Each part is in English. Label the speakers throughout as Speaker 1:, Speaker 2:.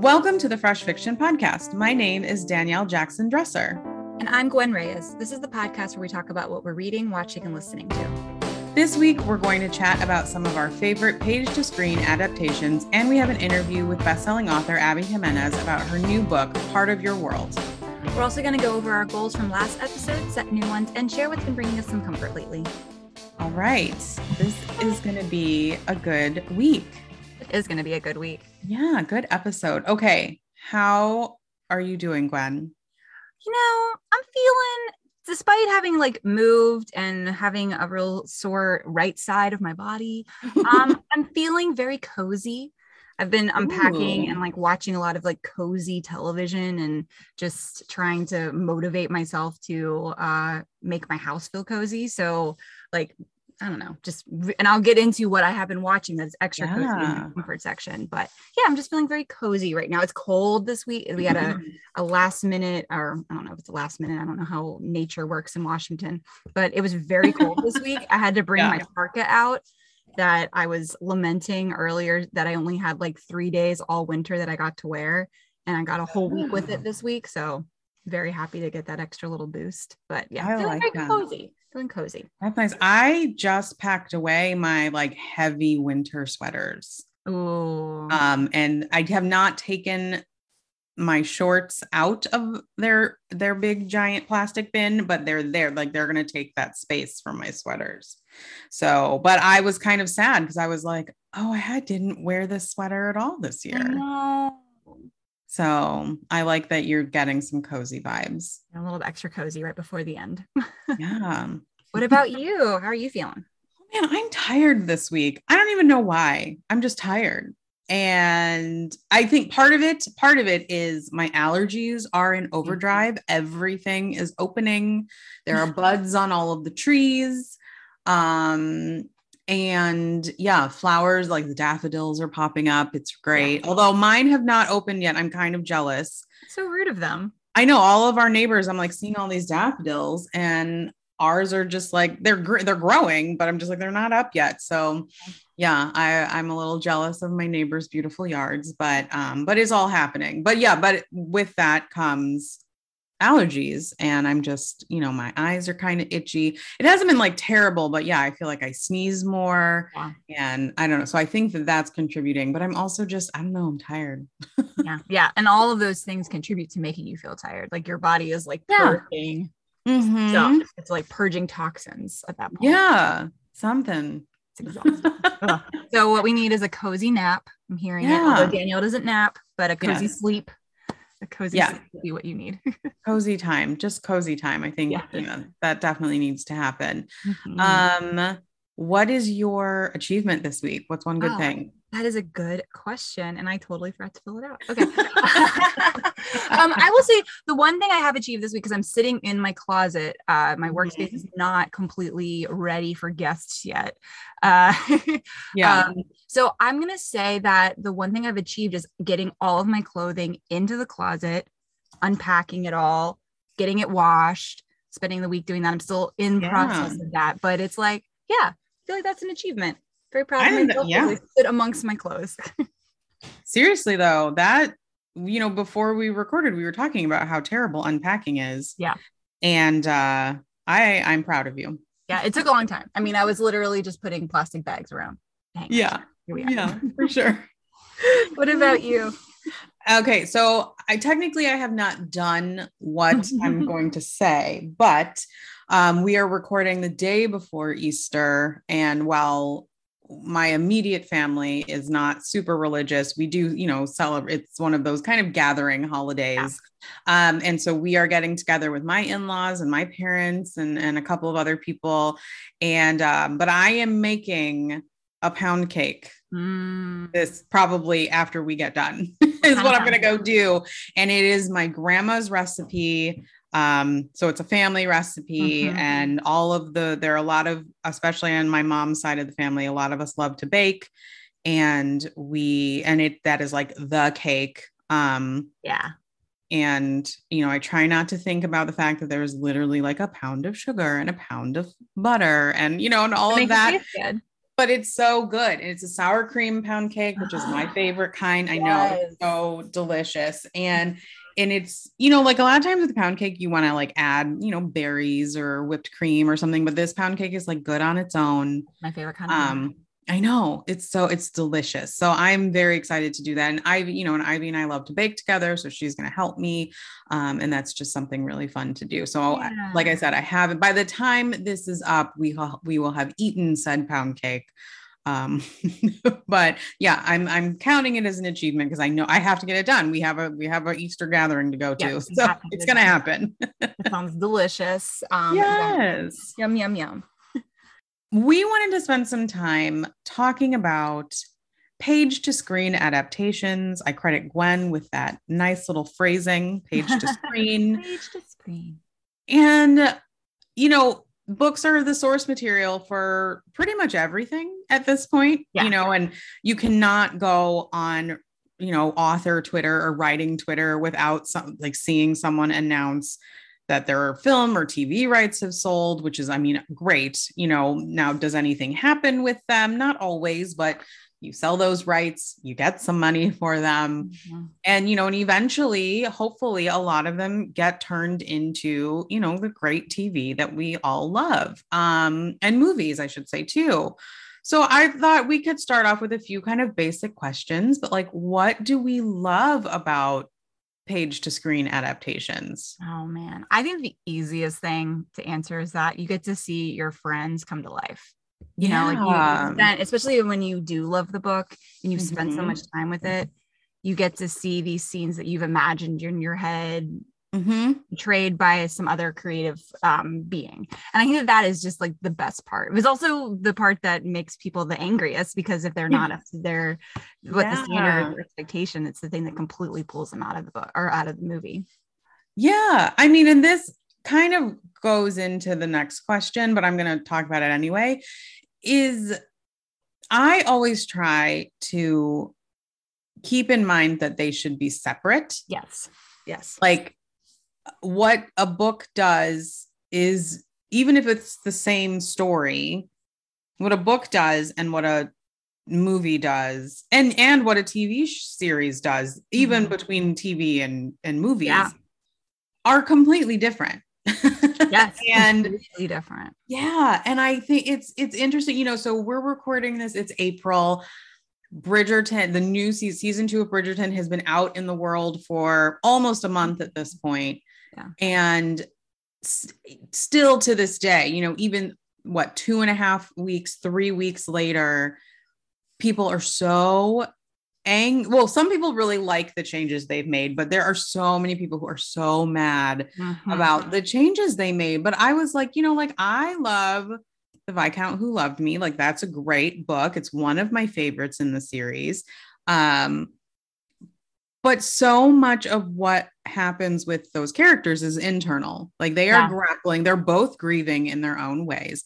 Speaker 1: Welcome to the Fresh Fiction Podcast. My name is Danielle Jackson Dresser.
Speaker 2: And I'm Gwen Reyes. This is the podcast where we talk about what we're reading, watching, and listening to.
Speaker 1: This week, we're going to chat about some of our favorite page to screen adaptations, and we have an interview with bestselling author Abby Jimenez about her new book, Part of Your World.
Speaker 2: We're also going to go over our goals from last episode, set new ones, and share what's been bringing us some comfort lately.
Speaker 1: All right. This is going to be a good week.
Speaker 2: It is going to be a good week.
Speaker 1: Yeah, good episode. Okay. How are you doing, Gwen?
Speaker 2: You know, I'm feeling, despite having like moved and having a real sore right side of my body, um, I'm feeling very cozy. I've been unpacking
Speaker 1: Ooh.
Speaker 2: and like watching a lot of like cozy television and just trying to motivate myself to uh, make my house feel cozy. So, like, I don't know, just re- and I'll get into what I have been watching that's extra cozy in the comfort section. But yeah, I'm just feeling very cozy right now. It's cold this week. We had a, mm-hmm. a last minute, or I don't know if it's a last minute. I don't know how nature works in Washington, but it was very cold this week. I had to bring
Speaker 1: Yeah.
Speaker 2: my parka out that I was lamenting earlier that I only had like three days all winter that I got to wear. And I got a whole week with it mm. this week. So very happy to get that extra little boost. But yeah,
Speaker 1: I
Speaker 2: feeling
Speaker 1: like
Speaker 2: very cozy. Feeling cozy.
Speaker 1: That's nice. I just packed away my like heavy winter sweaters.
Speaker 2: Ooh.
Speaker 1: Um, and I have not taken my shorts out of their their big giant plastic bin, but they're there. Like they're gonna take that space from my sweaters. So, but I was kind of sad because I was like, oh, I didn't wear this sweater at all this year. So I like that you're getting some cozy vibes.
Speaker 2: A little extra cozy right before the end.
Speaker 1: Yeah.
Speaker 2: what about you? How are you feeling?
Speaker 1: Oh, man, I'm tired this week. I don't even know why. I'm just tired. And I think part of it, part of it is my allergies are in overdrive. Everything is opening. There are buds on all of the trees. Um, and yeah, flowers like the daffodils are popping up. It's great. Although mine have not opened yet. I'm kind of jealous.
Speaker 2: So rude of them.
Speaker 1: I know all of our neighbors. I'm like seeing all these daffodils, and ours are just like they're gr- they're growing, but I'm just like they're not up yet. So, yeah, I I'm a little jealous of my neighbors' beautiful yards, but um, but it's all happening. But yeah, but with that comes allergies, and I'm just you know my eyes are kind of itchy. It hasn't been like terrible, but yeah, I feel like I sneeze more,
Speaker 2: Yeah.
Speaker 1: and I don't know. So I think that that's contributing, but I'm also just I don't know. I'm tired.
Speaker 2: Yeah. Yeah. And all of those things contribute to making you feel tired. Like your body is like
Speaker 1: Yeah.
Speaker 2: purging
Speaker 1: Mhm.
Speaker 2: stuff. It's like purging toxins at that point.
Speaker 1: Yeah, something.
Speaker 2: It's exhausting. So what we need is a cozy nap. I'm hearing it.
Speaker 1: Yeah.
Speaker 2: Although Danielle doesn't nap, but a cozy
Speaker 1: Yes.
Speaker 2: sleep. A cozy
Speaker 1: Yeah.
Speaker 2: would be what you need.
Speaker 1: cozy time just cozy time i think
Speaker 2: Yeah.
Speaker 1: you know, that definitely needs to happen
Speaker 2: Mhm.
Speaker 1: um what is your achievement this week what's one good
Speaker 2: Oh.
Speaker 1: thing
Speaker 2: That is a good question, and I totally forgot to fill it out. Okay. um, I will say the one thing I have achieved this week because I'm sitting in my closet. Uh, my workspace is not completely ready for guests yet. Uh,
Speaker 1: yeah
Speaker 2: um, so I'm gonna say that the one thing I've achieved is getting all of my clothing into the closet, unpacking it all, getting it washed, spending the week doing that. I'm still in
Speaker 1: Yeah.
Speaker 2: process of that, but it's like, yeah, feel like that's an achievement. Very proud of myself. I sit amongst my clothes.
Speaker 1: seriously though that you know before we recorded we were talking about how terrible unpacking is
Speaker 2: Yeah.
Speaker 1: and uh i i'm proud of you
Speaker 2: yeah, it took a long time. I mean, I was literally just putting plastic bags around.
Speaker 1: Yeah
Speaker 2: Here we are.
Speaker 1: yeah for sure
Speaker 2: what about you?
Speaker 1: Okay, so I technically I have not done what I'm going to say, but um, we are recording the day before Easter, and while my immediate family is not super religious, we do, you know, celebrate. It's one of those kind of gathering holidays, um, and so we are getting together with my in-laws and my parents and and a couple of other people, and um, but I am making a pound cake
Speaker 2: Mm,
Speaker 1: this probably after we get done is what I'm going to go do. And it is my grandma's recipe. Um, so it's a family recipe
Speaker 2: Mhm.
Speaker 1: and all of the, there are a lot of, especially on my mom's side of the family, a lot of us love to bake and we, and it, that is like the cake. Um,
Speaker 2: yeah.
Speaker 1: and you know i try not to think about the fact that there's literally like a pound of sugar and a pound of butter and you know and all of that but it's so good. And it's a sour cream pound cake, which is my favorite kind. I yes. know it's so delicious. And and it's you know like a lot of times with pound cake you want to like add you know berries or whipped cream or something but this pound cake is like good on its own
Speaker 2: my favorite kind
Speaker 1: um I know it's so it's delicious. So I'm very excited to do that. And Ivy, you know, and Ivy and I love to bake together, so she's going to help me, um, and that's just something really fun to do. So, yeah. like I said, I have it. By the time this is up, we we will have eaten said pound cake. Um, but yeah, I'm I'm counting it as an achievement because I know I have to get it done. We have a we have a Easter gathering to go to, yes, so it's gonna happen.
Speaker 2: sounds delicious.
Speaker 1: Um, yes,
Speaker 2: yum yum yum
Speaker 1: we wanted to spend some time talking about page to screen adaptations. I credit Gwen with that nice little phrasing page to screen.
Speaker 2: page to screen.
Speaker 1: And, you know, books are the source material for pretty much everything at this point, yeah. you know, and you cannot go on, you know, author Twitter or writing Twitter without some like seeing someone announce that their film or TV rights have sold, which is, I mean, great. You know, now does anything happen with them? Not always, but you sell those rights, you get some money for them. Mm-hmm. And, you know, and eventually, hopefully, a lot of them get turned into, you know, the great TV that we all love um, and movies, I should say, too. So I thought we could start off with a few kind of basic questions, but like, what do we love about page to screen adaptations?
Speaker 2: Oh man, I think the easiest thing to answer is that you get to see your friends come to life. You yeah. know, like you especially when you do love the book and you mm-hmm. spend so mm-hmm. much time with it, you get to see these scenes that you've imagined in your head mm-hmm. portrayed by some other creative um, being. And I think that that is just like the best part. It was also the part that makes people the angriest because if they're not up to their what yeah. the standard expectation, it's the thing that completely pulls them out of the book or out of the movie.
Speaker 1: Yeah. I mean, in this kind of goes into the next question, but I'm going to talk about it anyway. Is I always try to keep in mind that they should be separate.
Speaker 2: Yes. Yes.
Speaker 1: Like what a book does is even if it's the same story, what a book does and what a movie does and and what a TV series does, even mm-hmm. between TV and and movies, yeah. are completely different.
Speaker 2: Yes,
Speaker 1: and
Speaker 2: completely different.
Speaker 1: Yeah, and I think it's it's interesting. You know, so we're recording this. It's April. Bridgerton, the new season, season two of Bridgerton has been out in the world for almost a month at this point. Yeah. And s- still to this day, you know, even what, two and a half weeks, three weeks later, people are so ang well some people really like the changes they've made but there are so many people who are so mad mm-hmm. about the changes they made. But i was like you know like i love the viscount who loved me. Like that's a great book. It's one of my favorites in the series. Um but so much of what happens with those characters is internal. Like they are yeah. grappling they're both grieving in their own ways.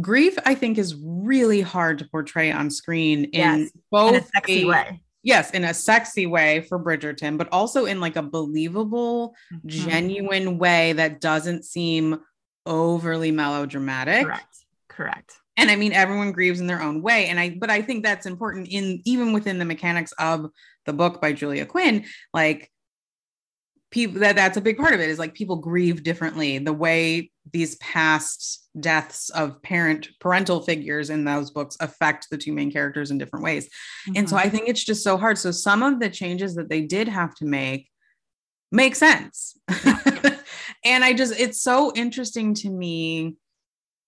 Speaker 1: Grief i think is really hard to portray on screen in yes, both in
Speaker 2: a sexy a, way
Speaker 1: yes in a sexy way for bridgerton but also in like a believable mm-hmm. genuine way that doesn't seem overly melodramatic.
Speaker 2: Correct. Correct.
Speaker 1: And i mean everyone grieves in their own way and i but i think that's important in even within the mechanics of the book by Julia Quinn, like people that that's a big part of it is like people grieve differently. The way these past deaths of parent parental figures in those books affect the two main characters in different ways mm-hmm. and so mm-hmm. i think it's just so hard so some of the changes that they did have to make make sense and i just it's so interesting to me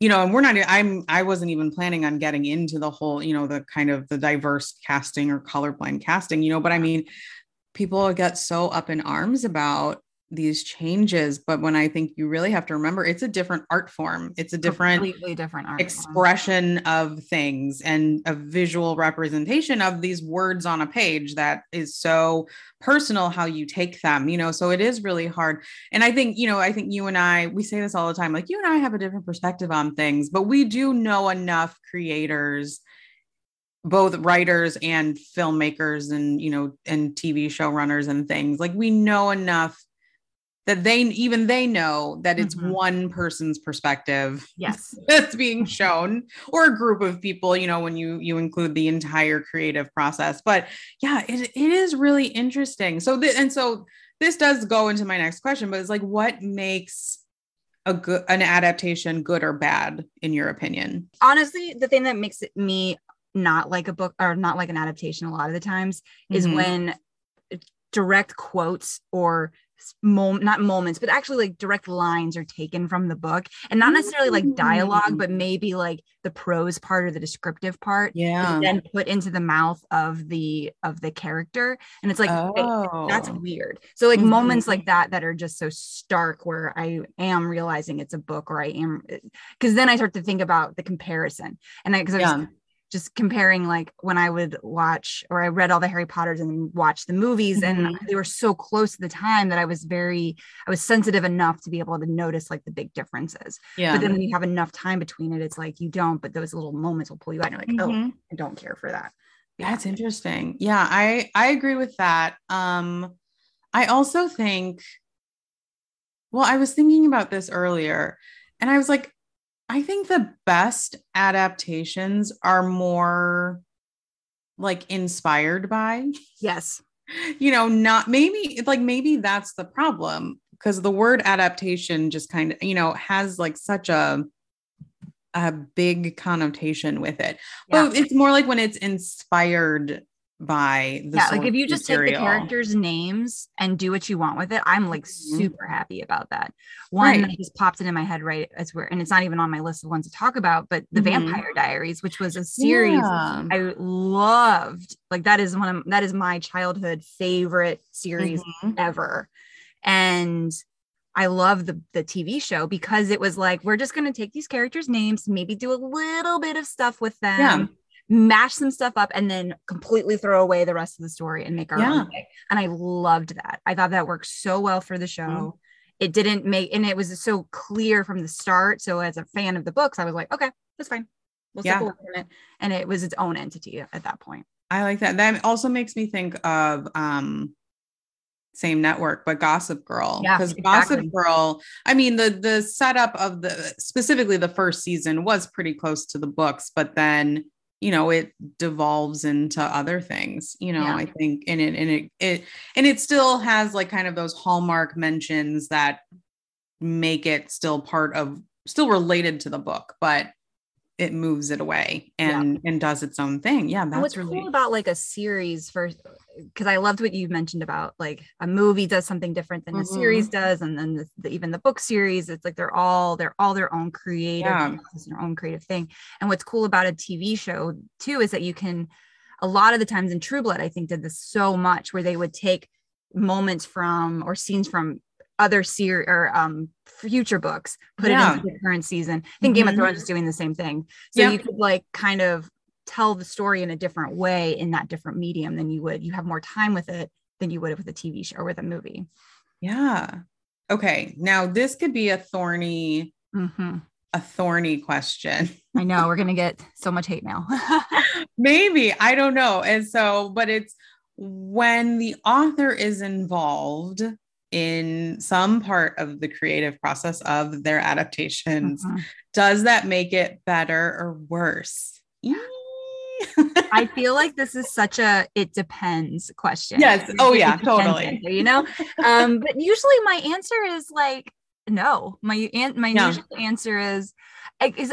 Speaker 1: you know, and we're not, I'm, I wasn't even planning on getting into the whole, you know, the kind of the diverse casting or colorblind casting, you know, but I mean, people get so up in arms about these changes but when i think you really have to remember it's a different art form it's a different
Speaker 2: completely different art
Speaker 1: expression form. of things and a visual representation of these words on a page that is so personal how you take them you know so it is really hard and i think you know i think you and i we say this all the time like you and i have a different perspective on things but we do know enough creators both writers and filmmakers and you know and tv showrunners and things like we know enough that they even they know that it's
Speaker 2: Mhm.
Speaker 1: one person's perspective
Speaker 2: Yes.
Speaker 1: that's being shown or a group of people you know when you you include the entire creative process but yeah it, it is really interesting so th- and so this does go into my next question but it's like what makes a good an adaptation good or bad in your opinion
Speaker 2: Honestly, the thing that makes it me not like a book or not like an adaptation a lot of the times is
Speaker 1: Mhm.
Speaker 2: when direct quotes or s- mom- not moments but actually like direct lines are taken from the book and not necessarily like dialogue
Speaker 1: Mm.
Speaker 2: but maybe like the prose part or the descriptive part
Speaker 1: yeah
Speaker 2: then put into the mouth of the of the character and it's like
Speaker 1: oh
Speaker 2: that's weird so like moments
Speaker 1: Mhm.
Speaker 2: like that that are just so stark where i am realizing it's a book or i am because then i start to think about the comparison and i because i was
Speaker 1: yeah
Speaker 2: just comparing like when I would watch or I read all the Harry Potters and watch the movies and
Speaker 1: Mhm.
Speaker 2: they were so close to the time that I was very I was sensitive enough to be able to notice like the big differences.
Speaker 1: yeah
Speaker 2: But then when you have enough time between it, it's like you don't, but those little moments will pull you out and you're like, oh,
Speaker 1: Mhm.
Speaker 2: I don't care for that. Yeah.
Speaker 1: That's interesting. Yeah, I I agree with that. Um I also think well, I was thinking about this earlier and I was like I think the best adaptations are more like inspired by,
Speaker 2: Yes.
Speaker 1: you know, not maybe like maybe that's the problem because the word adaptation just kind of, you know, has like such a a big connotation with it.
Speaker 2: Yeah.
Speaker 1: But it's more like when it's inspired by the
Speaker 2: yeah, like if you just take the characters' names and do what you want with it, I'm like
Speaker 1: Mhm.
Speaker 2: super happy about that. One
Speaker 1: Right.
Speaker 2: that just popped it in my head right as we're, and it's not even on my list of ones to talk about, but the
Speaker 1: Mhm.
Speaker 2: Vampire Diaries, which was a series
Speaker 1: Yeah.
Speaker 2: I loved. Like that is one of that is my childhood favorite series
Speaker 1: Mhm.
Speaker 2: ever. And I love the the TV show because it was like we're just going to take these characters' names, maybe do a little bit of stuff with them,
Speaker 1: Yeah.
Speaker 2: Mash some stuff up, and then completely throw away the rest of the story and make our
Speaker 1: Yeah.
Speaker 2: own thing. And I loved that. I thought that worked so well for the show.
Speaker 1: Mhm.
Speaker 2: It didn't make, and it was so clear from the start. So as a fan of the books, I was like, okay, that's fine. We'll
Speaker 1: Yeah.
Speaker 2: it. And it was its own entity at that point.
Speaker 1: I like that. That also makes me think of um same network, but Gossip Girl.
Speaker 2: Yeah,
Speaker 1: Because
Speaker 2: exactly.
Speaker 1: Gossip Girl, I mean, the the setup of the specifically the first season was pretty close to the books, but then you know it devolves into other things you know
Speaker 2: Yeah.
Speaker 1: i think and it and it, it and it still has like kind of those hallmark mentions that make it still part of still related to the book but it moves it away and and does its own thing yeah
Speaker 2: And
Speaker 1: that's
Speaker 2: what's
Speaker 1: really
Speaker 2: cool about like a series for because I loved what you mentioned about like a movie does something different than a series
Speaker 1: Mm-hmm.
Speaker 2: does, and then the, the, even the book series, it's like they're all they're all their own creative
Speaker 1: Yeah.
Speaker 2: their own creative thing. And what's cool about a TV show too is that you can a lot of the times in True Blood, I think did this so much where they would take moments from or scenes from other series or um future books, put
Speaker 1: Yeah.
Speaker 2: it into the current season. I think Game of
Speaker 1: Mhm.
Speaker 2: Thrones is doing the same thing. So
Speaker 1: Yep.
Speaker 2: you could like kind of tell the story in a different way in that different medium than you would. You have more time with it than you would with a TV show or with a movie.
Speaker 1: yeah okay now this could be a thorny
Speaker 2: Mhm.
Speaker 1: a thorny question
Speaker 2: I know we're gonna get so much hate mail.
Speaker 1: maybe i don't know and so but it's when the author is involved in some part of the creative process of their adaptations
Speaker 2: Mhm.
Speaker 1: does that make it better or worse
Speaker 2: I feel like this is such a it depends question.
Speaker 1: Yes. Oh, yeah, totally.
Speaker 2: answer, you know, um, but usually my answer is like no. My an- my usual answer is is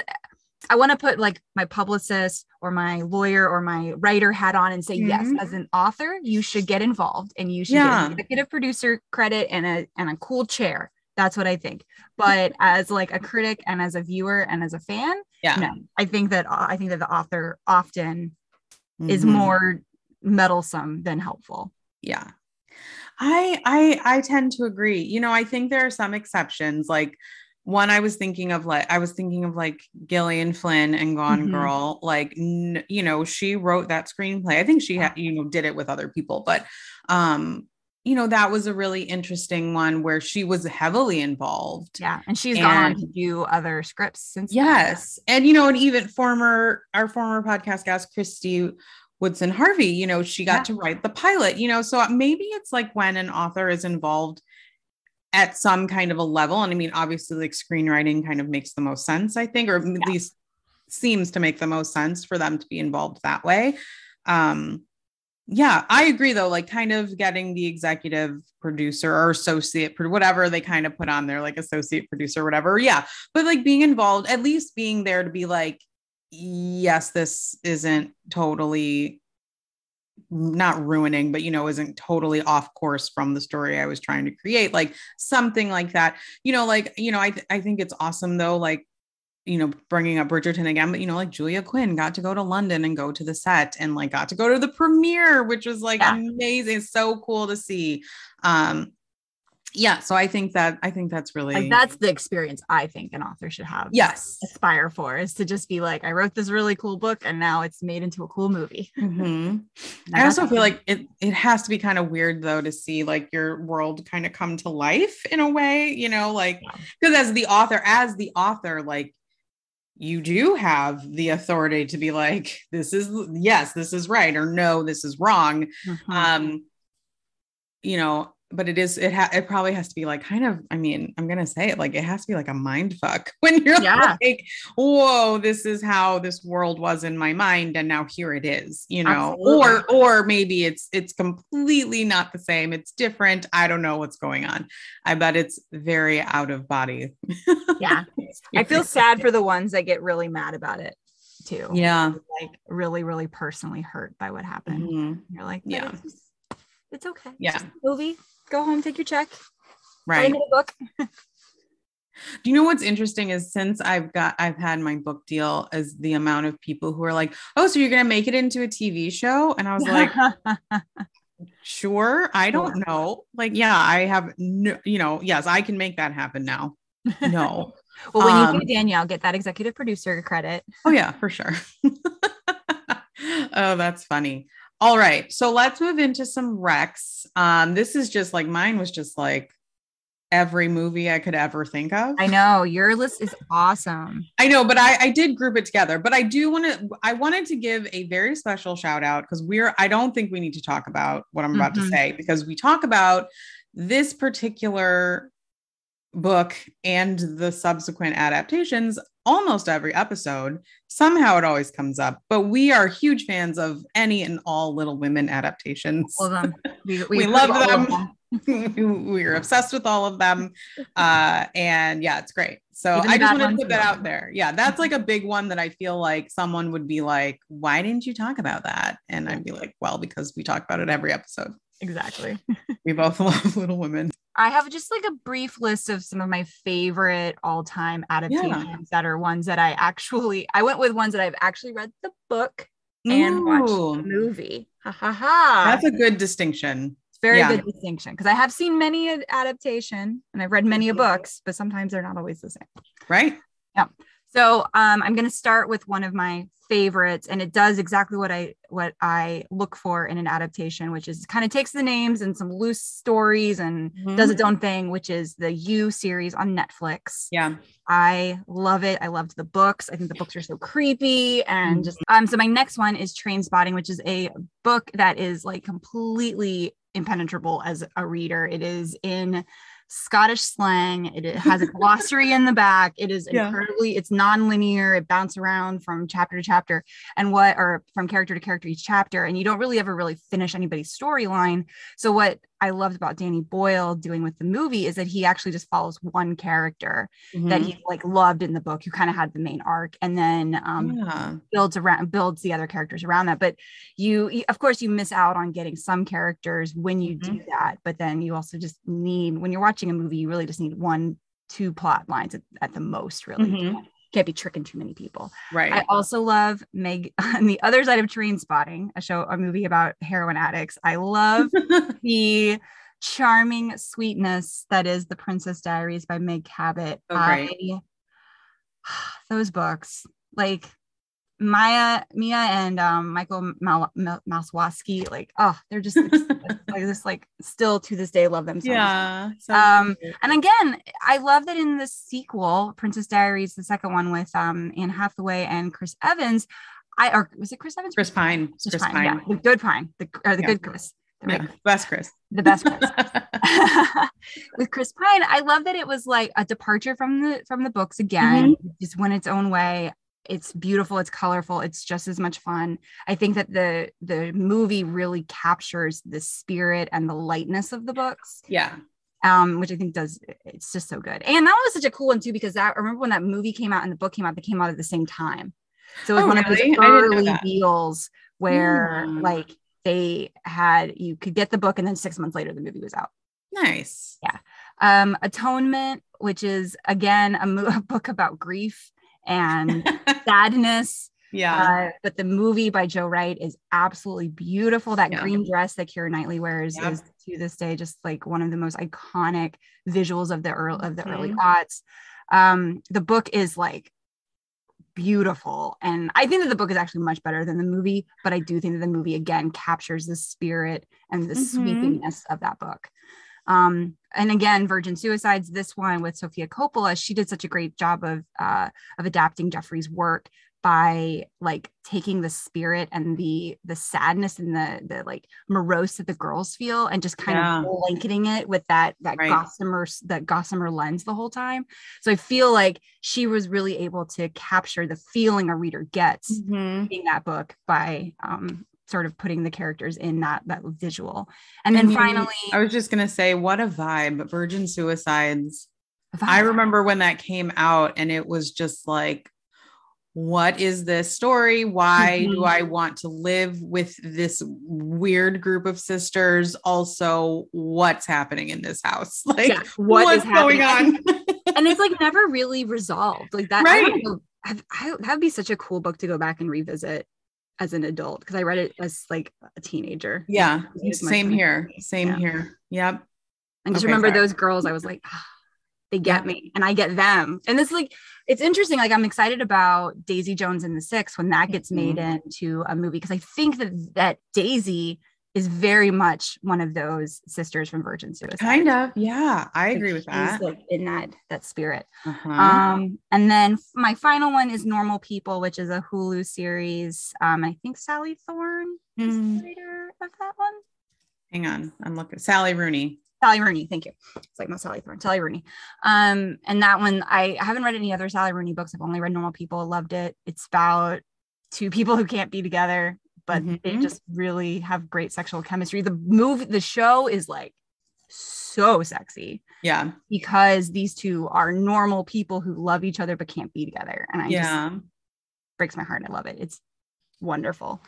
Speaker 2: I want to put like my publicist or my lawyer or my writer hat on and say yes,
Speaker 1: Mhm.
Speaker 2: as an author, you should get involved and you should
Speaker 1: Yeah.
Speaker 2: get an executive producer credit and a and a cool chair. That's what I think. But as like a critic and as a viewer and as a fan,
Speaker 1: yeah
Speaker 2: no, I think that I think that the author often is
Speaker 1: Mhm.
Speaker 2: more meddlesome than helpful.
Speaker 1: yeah i i i tend to agree you know i think there are some exceptions like one i was thinking of like i was thinking of like gillian flynn and gone
Speaker 2: Mhm.
Speaker 1: girl like n- you know she wrote that screenplay i think she had you know did it with other people but um you know that was a really interesting one where she was heavily involved
Speaker 2: Yeah. And she's gone on to do other scripts since. then.
Speaker 1: Yes. And you know, and even former our former podcast guest, Kristy Woodson Harvey, you know, she got
Speaker 2: Yeah.
Speaker 1: to write the pilot, you know. So maybe it's like when an author is involved at some kind of a level. And I mean, obviously, like screenwriting kind of makes the most sense, I think, or at
Speaker 2: Yeah.
Speaker 1: least seems to make the most sense for them to be involved that way. Um, yeah, I agree though, like kind of getting the executive producer or associate, whatever they kind of put on there, like associate producer, whatever. Yeah. But like being involved, at least being there to be like, yes, this isn't totally not ruining, but you know, isn't totally off course from the story I was trying to create, like something like that. You know, like, you know, I, th- I think it's awesome though, like, you know, bringing up Bridgerton again, but you know, like Julia Quinn got to go to London and go to the set and like got to go to the premiere, which was like
Speaker 2: Yeah.
Speaker 1: amazing. So cool to see. Um, yeah, so I think that I think that's really
Speaker 2: Like that's the experience I think an author should have.
Speaker 1: yes.
Speaker 2: Aspire for is to just be like, I wrote this really cool book and now it's made into a cool movie.
Speaker 1: Mhm. I also feel like it it has to be kind of weird though to see like your world kind of come to life in a way, you know, like
Speaker 2: Yeah.
Speaker 1: because as the author, as the author, like you do have the authority to be like, this is yes, this is right, or no, this is wrong.
Speaker 2: Mhm.
Speaker 1: Um, you know, but it is it ha- it probably has to be like kind of, I mean, I'm gonna say it like it has to be like a mind fuck when you're
Speaker 2: Yeah.
Speaker 1: like, whoa, this is how this world was in my mind, and now here it is, you know,
Speaker 2: Absolutely.
Speaker 1: or or maybe it's it's completely not the same, it's different. I don't know what's going on. I bet it's very out of body.
Speaker 2: yeah. I feel sad for the ones that get really mad about it too.
Speaker 1: yeah.
Speaker 2: Like really, really personally hurt by what happened.
Speaker 1: Mhm.
Speaker 2: You're like,
Speaker 1: Yeah.
Speaker 2: It's, okay.
Speaker 1: Yeah.
Speaker 2: movie. Go home, take your check.
Speaker 1: Right.
Speaker 2: Find me a book.
Speaker 1: Do you know what's interesting is since I've got I've had my book deal as the amount of people who are like, "Oh, so you're going to make it into a TV show?" And I was like, "Sure, I don't know." Like, yeah, I have no, you know, yes, I can make that happen now. No.
Speaker 2: well, when
Speaker 1: Um,
Speaker 2: you do Danielle, get that executive producer credit.
Speaker 1: oh yeah, for sure. oh, that's funny. All right, so let's move into some Rex. Um this is just like mine was just like every movie I could ever think of.
Speaker 2: I know your list is awesome.
Speaker 1: I know, but I, I did group it together. But I do want to, I wanted to give a very special shout out because we're, I don't think we need to talk about what I'm about
Speaker 2: Mhm.
Speaker 1: to say because we talk about this particular book and the subsequent adaptations almost every episode. Somehow it always comes up, but we are huge fans of any and all Little Women adaptations.
Speaker 2: All of them. We,
Speaker 1: We
Speaker 2: approve
Speaker 1: love
Speaker 2: of
Speaker 1: them. we're obsessed with all of them uh and yeah it's great so
Speaker 2: Even
Speaker 1: i just wanted to put that out there yeah that's like a big one that i feel like someone would be like why didn't you talk about that and i'd be like well because we talk about it every episode
Speaker 2: Exactly.
Speaker 1: we both love little women
Speaker 2: I have just like a brief list of some of my favorite all-time adaptations that are ones that I actually I went with ones that I've actually read the book and watched the movie. Ha ha ha.
Speaker 1: that's a good distinction
Speaker 2: It's very
Speaker 1: yeah.
Speaker 2: good distinction because I have seen many ad- adaptation and I've read many a books, but sometimes they're not always the same.
Speaker 1: right Yeah.
Speaker 2: So um, I'm going to start with one of my favorites, and it does exactly what I what I look for in an adaptation, which is kind of takes the names and some loose stories and does its own thing, which is the You series on Netflix.
Speaker 1: yeah
Speaker 2: I love it. I loved the books. I think the books are so creepy and just um. So my next one is Trainspotting, which is a book that is like completely impenetrable as a reader. It is in Scottish slang. It it has a glossary in the back. It is
Speaker 1: Yeah.
Speaker 2: incredibly. It's non-linear. It bounces around from chapter to chapter, and what or from character to character each chapter, and you don't really ever really finish anybody's storyline. So what I loved about Danny Boyle doing with the movie is that he actually just follows one character that
Speaker 1: Mhm.
Speaker 2: he like loved in the book who kind of had the main arc and then um
Speaker 1: yeah
Speaker 2: builds around builds the other characters around that but you, you- of course you miss out on getting some characters when you do that but then you also just need when you're watching a movie you really just need one two plot lines at, at the most really
Speaker 1: Mhm.
Speaker 2: Can't, be tricking too many people
Speaker 1: right
Speaker 2: i also love meg on the other side of trainspotting a show a movie about heroin addicts i love the charming sweetness that is the Princess Diaries by Meg Cabot.
Speaker 1: Great.
Speaker 2: I those books, like Maya, Mia, and um, Michael Mal- Mal- Maswaski, like oh, they're just like this, like still to this day love them. So much.
Speaker 1: yeah so
Speaker 2: Um,
Speaker 1: cute.
Speaker 2: And again, I love that in the sequel, Princess Diaries, the second one with um Anne Hathaway and Chris Evans. I or was it Chris Evans?
Speaker 1: chris pine
Speaker 2: Chris
Speaker 1: chris
Speaker 2: Pine,
Speaker 1: pine
Speaker 2: yeah, the good Pine, the or the
Speaker 1: Yeah.
Speaker 2: good Chris. The
Speaker 1: Yeah, best Chris.
Speaker 2: the best Chris. with Chris Pine, I love that it was like a departure from the from the books again. Just went its own way. It's beautiful, it's colorful, it's just as much fun. I think that the the movie really captures the spirit and the lightness of the books,
Speaker 1: yeah.
Speaker 2: um, which I think does it's just so good. And that was such a cool one too, because that I remember when that movie came out and the book came out, they came out at the same time. So it was
Speaker 1: Oh,
Speaker 2: one of those
Speaker 1: I didn't know
Speaker 2: early deals where
Speaker 1: Hmm.
Speaker 2: like they had you could get the book and then six months later the movie was out
Speaker 1: Nice. Yeah.
Speaker 2: Um atonement which is again a, mo- a book about grief and sadness
Speaker 1: yeah.
Speaker 2: uh, but the movie by joe wright is absolutely beautiful that
Speaker 1: Yeah.
Speaker 2: green dress that keira knightley wears
Speaker 1: Yep.
Speaker 2: is to this day just like one of the most iconic visuals of the early of the early
Speaker 1: Mhm.
Speaker 2: aughts um the book is like beautiful and i think that the book is actually much better than the movie but i do think that the movie again captures the spirit and the
Speaker 1: Mhm.
Speaker 2: sweepiness of that book um and again virgin suicides this one with sofia coppola she did such a great job of uh of adapting jeffrey's work by like taking the spirit and the the sadness and the the like morose that the girls feel and just kind
Speaker 1: Yeah.
Speaker 2: of blanketing it with that that
Speaker 1: Right.
Speaker 2: gossamer that gossamer lens the whole time so i feel like she was really able to capture the feeling a reader gets
Speaker 1: Mhm.
Speaker 2: reading that book by um sort of putting the characters in that that visual and
Speaker 1: I
Speaker 2: then
Speaker 1: mean,
Speaker 2: finally
Speaker 1: I was just gonna say, what a vibe. Virgin Suicides.
Speaker 2: the
Speaker 1: I remember when that came out and it was just like, what is this story? Why do
Speaker 2: Mhm.
Speaker 1: I want to live with this weird group of sisters? Also, what's happening in this house? Like,
Speaker 2: Yeah, what
Speaker 1: what's
Speaker 2: is
Speaker 1: going on?
Speaker 2: and it's like never really resolved like that
Speaker 1: Right.
Speaker 2: I, I, that'd be such a cool book to go back and revisit as an adult because i read it as like a teenager
Speaker 1: yeah,
Speaker 2: It was my
Speaker 1: same here. Same
Speaker 2: Yeah.
Speaker 1: here. Yep.
Speaker 2: and just
Speaker 1: Okay,
Speaker 2: remember
Speaker 1: sorry.
Speaker 2: those girls i was like ah, they get
Speaker 1: Yeah.
Speaker 2: me and i get them and it's like it's interesting like i'm excited about daisy jones and the six when that gets made
Speaker 1: Mm-hmm.
Speaker 2: into a movie because i think that that daisy is very much one of those sisters from virgin suicide
Speaker 1: Kind of. Yeah, I agree with that.
Speaker 2: like in that that spirit
Speaker 1: Uh-huh.
Speaker 2: Um, and then my final one is Normal People, which is a Hulu series. Um, I think Sally Thorne is
Speaker 1: Mm,
Speaker 2: the writer of that one.
Speaker 1: hang on. I'm looking. Sally Rooney.
Speaker 2: Sally Rooney, thank you. It's like my Sally Thorne, Sally Rooney. Um, and that one I haven't read any other Sally Rooney books. I've only read Normal People. Loved it. It's about two people who can't be together, but they
Speaker 1: Mhm.
Speaker 2: just really have great sexual chemistry. The movie, the show is like so sexy
Speaker 1: Yeah.
Speaker 2: because these two are normal people who love each other but can't be together. And I just
Speaker 1: Yeah.
Speaker 2: breaks my heart. I love it. It's wonderful,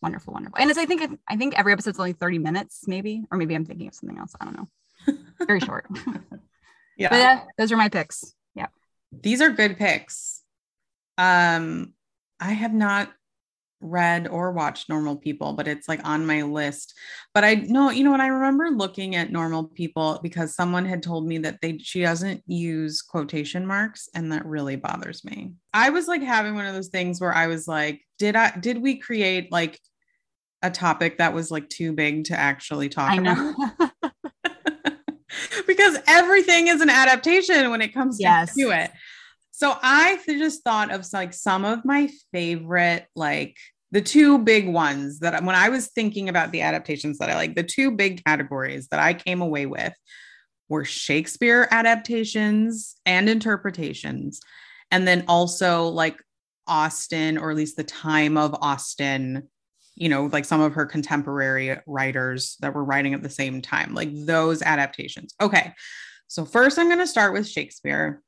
Speaker 2: wonderful, wonderful. And it's I think I think every episode's only thirty minutes, maybe, or maybe I'm thinking of something else. I don't know. Very short.
Speaker 1: Yeah.
Speaker 2: But yeah, those are my picks. Yeah.
Speaker 1: These are good picks. Um, I have not read or watched Normal People, but it's like on my list. But I know, you know what? I remember looking at Normal People because someone had told me that they she doesn't use quotation marks, and that really bothers me. I was like having one of those things where I was like, did I did we create like a topic that was like too big to actually talk about? because everything is an adaptation when it comes
Speaker 2: Yes.
Speaker 1: to it. So I just thought of like some of my favorite, like the two big ones that when I was thinking about the adaptations that I like, the two big categories that I came away with were Shakespeare adaptations and interpretations. And then also like Austen, or at least the time of Austen, you know, like some of her contemporary writers that were writing at the same time, like those adaptations. Okay. So, first, I'm going to start with Shakespeare.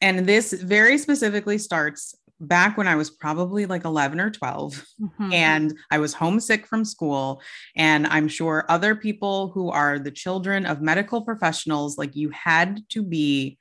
Speaker 1: And this very specifically starts back when I was probably like 11 or 12
Speaker 2: Mhm.
Speaker 1: and I was homesick from school. And I'm sure other people who are the children of medical professionals, like you had to be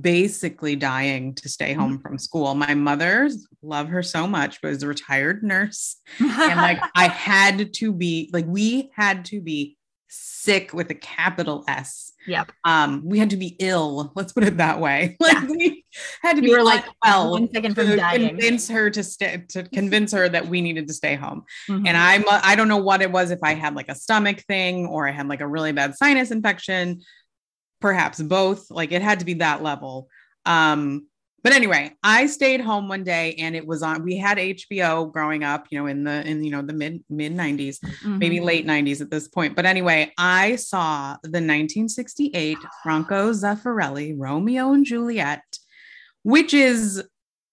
Speaker 1: basically dying to stay home from school. My mother, love her so much, was a retired nurse. And like I had to be, like, we had to be sick with a capital S.
Speaker 2: yep.
Speaker 1: Um, we had to be ill, let's put it that way. Like
Speaker 2: Yeah.
Speaker 1: we had to
Speaker 2: You
Speaker 1: be
Speaker 2: were like
Speaker 1: well
Speaker 2: one second from
Speaker 1: to
Speaker 2: dying.
Speaker 1: convince her to stay to convince her that we needed to stay home.
Speaker 2: Mhm.
Speaker 1: And I'm I don't know what it was if I had like a stomach thing or I had like a really bad sinus infection, perhaps both. Like it had to be that level. Um, but anyway, I stayed home one day and it was on. We had HBO growing up, you know, in the in you know the mid mid 90s, mm-hmm. maybe late 90s at this point. But anyway, I saw the 1968 Franco Zeffirelli Romeo and Juliet, which is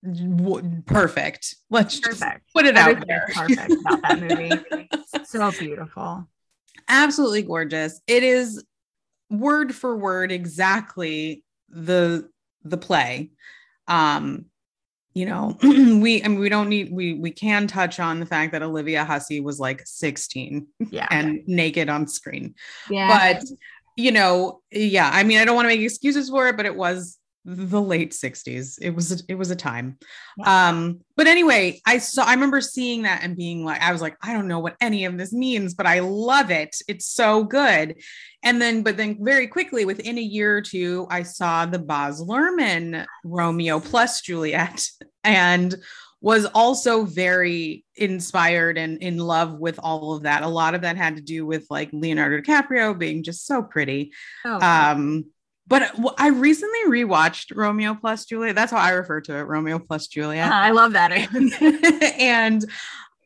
Speaker 1: w- perfect. Let's perfect. just put it out there.
Speaker 2: Perfect about that movie. so beautiful.
Speaker 1: Absolutely gorgeous. It is word for word exactly the the play um you know we I mean, we don't need we we can touch on the fact that olivia hussey was like 16
Speaker 2: yeah.
Speaker 1: and naked on screen. Yeah. But you know yeah i mean i don't want to make excuses for it but it was the late 60s it was it was a time. Yeah. um but anyway i saw i remember seeing that and being like i was like i don't know what any of this means but i love it. It's so good. And then but then very quickly within a year or two i saw the baz luhrmann romeo plus juliet and was also very inspired and in love with all of that. A lot of that had to do with like leonardo dicaprio being just so pretty. Oh, um but I recently rewatched Romeo plus Juliet. That's how I refer to it, Romeo plus Juliet.
Speaker 2: Uh, I love that.
Speaker 1: and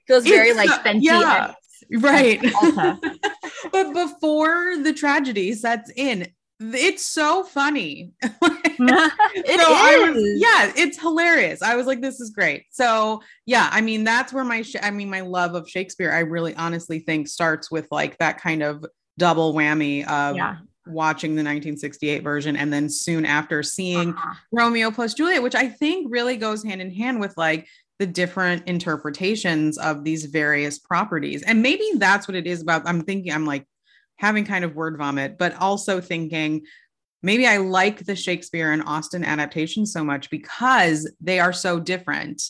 Speaker 2: feels very like Fenty.
Speaker 1: Yeah, right. but before the tragedy sets in, it's so funny. it so is. Was, yeah, it's hilarious. I was like, this is great. So yeah, I mean, that's where my, sh- I mean, my love of Shakespeare, I really honestly think starts with like that kind of double whammy of yeah watching the 1968 version and then soon after seeing uh-huh. Romeo plus Juliet, which I think really goes hand in hand with like the different interpretations of these various properties. And maybe that's what it is about. I'm thinking, I'm like having kind of word vomit, but also thinking maybe I like the Shakespeare and Austen adaptation so much because they are so different.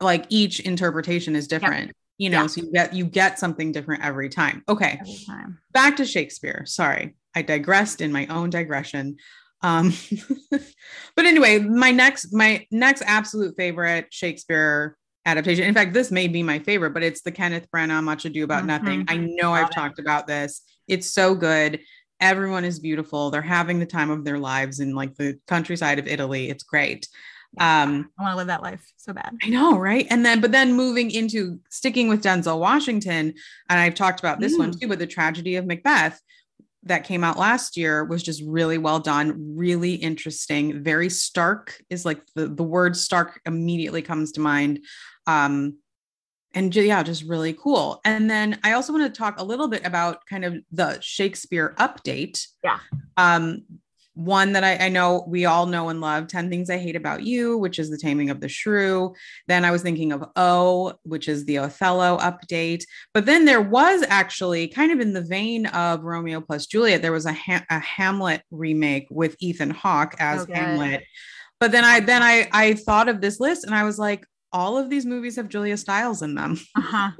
Speaker 1: Like each interpretation is different. Yep you know yeah. so you get you get something different every time okay every time. back to shakespeare sorry I digressed in my own digression. Um, but anyway, my next my next absolute favorite Shakespeare adaptation. In fact, this may be my favorite, but it's the Kenneth Branagh Much Ado About mm-hmm. Nothing. I know I've it. talked about this. It's so good. Everyone is beautiful. They're having the time of their lives in like the countryside of Italy. It's great.
Speaker 2: Um, I want to live that life so bad.
Speaker 1: I know, right? And then, but then moving into sticking with Denzel Washington, and I've talked about this mm. one too, but the tragedy of Macbeth that came out last year was just really well done, really interesting, very stark is like the, the word stark immediately comes to mind. Um, and yeah, just really cool. And then I also want to talk a little bit about kind of the Shakespeare update.
Speaker 2: Yeah.
Speaker 1: Um, one that I, I, know we all know and love 10 Things I Hate About You, which is the taming of the shrew. Then I was thinking of O, which is the Othello update. But then there was actually kind of in the vein of Romeo plus Juliet, there was a, ha- a Hamlet remake with Ethan Hawke as okay. Hamlet. But then I then I I thought of this list and I was like, all of these movies have Julia Stiles in them. Uh-huh.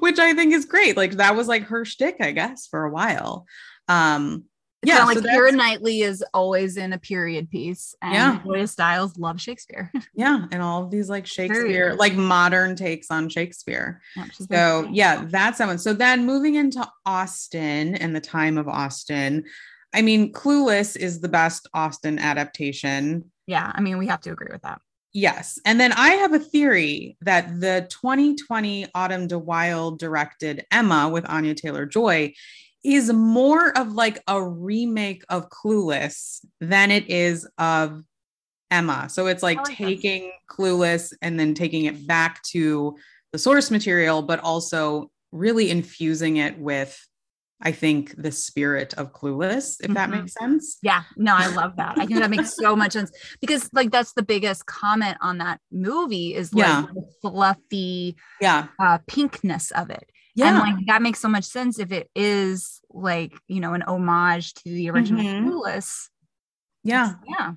Speaker 1: which I think is great. Like that was like her shtick, I guess, for a while. Um,
Speaker 2: it's yeah, like Keira Knightley is always in a period piece, and yeah. Julia Stiles love Shakespeare.
Speaker 1: yeah, and all of these like Shakespeare, like modern takes on Shakespeare. Yeah, so yeah, that's someone. So then moving into Austen and the time of Austen, I mean, Clueless is the best Austen adaptation.
Speaker 2: Yeah, I mean, we have to agree with that.
Speaker 1: Yes. And then I have a theory that the 2020 Autumn de Wilde directed Emma with Anya Taylor Joy is more of like a remake of Clueless than it is of Emma. So it's like, like taking. Clueless and then taking it back to the source material, but also really infusing it with, I think, the spirit of Clueless, if mm-hmm. that makes sense.
Speaker 2: Yeah, no, I love that. I think that makes so much sense because, like, that's the biggest comment on that movie is like yeah. the fluffy,
Speaker 1: yeah,
Speaker 2: uh, pinkness of it. Yeah. And like that makes so much sense if it is like, you know, an homage to the original mm-hmm. Clueless.
Speaker 1: Yeah.
Speaker 2: Yeah.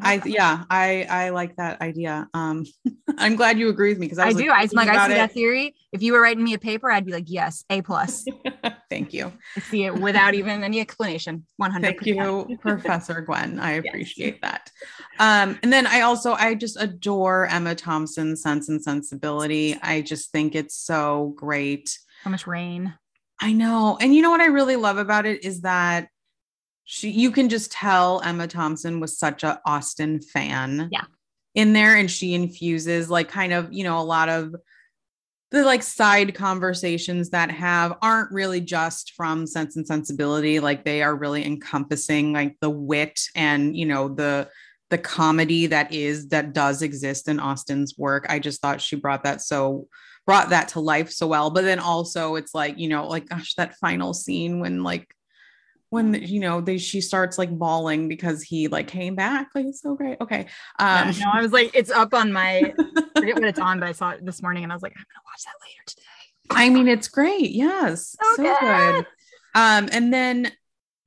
Speaker 1: I, I yeah, I I like that idea. Um, I'm glad you agree with me because
Speaker 2: I,
Speaker 1: I,
Speaker 2: do. I like I see it. that theory. If you were writing me a paper, I'd be like, yes, A plus.
Speaker 1: Thank you.
Speaker 2: I see it without even any explanation. 100.
Speaker 1: Thank you, Professor Gwen. I appreciate yes. that. Um, and then I also I just adore Emma Thompson's Sense and Sensibility. I just think it's so great.
Speaker 2: So much rain.
Speaker 1: I know. And you know what I really love about it is that she you can just tell Emma Thompson was such a Austen fan.
Speaker 2: Yeah.
Speaker 1: In there and she infuses like kind of, you know, a lot of the like side conversations that have aren't really just from sense and sensibility like they are really encompassing like the wit and you know the the comedy that is that does exist in Austen's work i just thought she brought that so brought that to life so well. But then also it's like you know like gosh that final scene when like when you know they she starts like bawling because he like came back like it's so great. Okay um
Speaker 2: yeah, no i was like it's up on my I forget what it's on but i saw it this morning and i was like i'm gonna watch that later today.
Speaker 1: I mean it's great. Yes
Speaker 2: so, so good. good.
Speaker 1: Um and then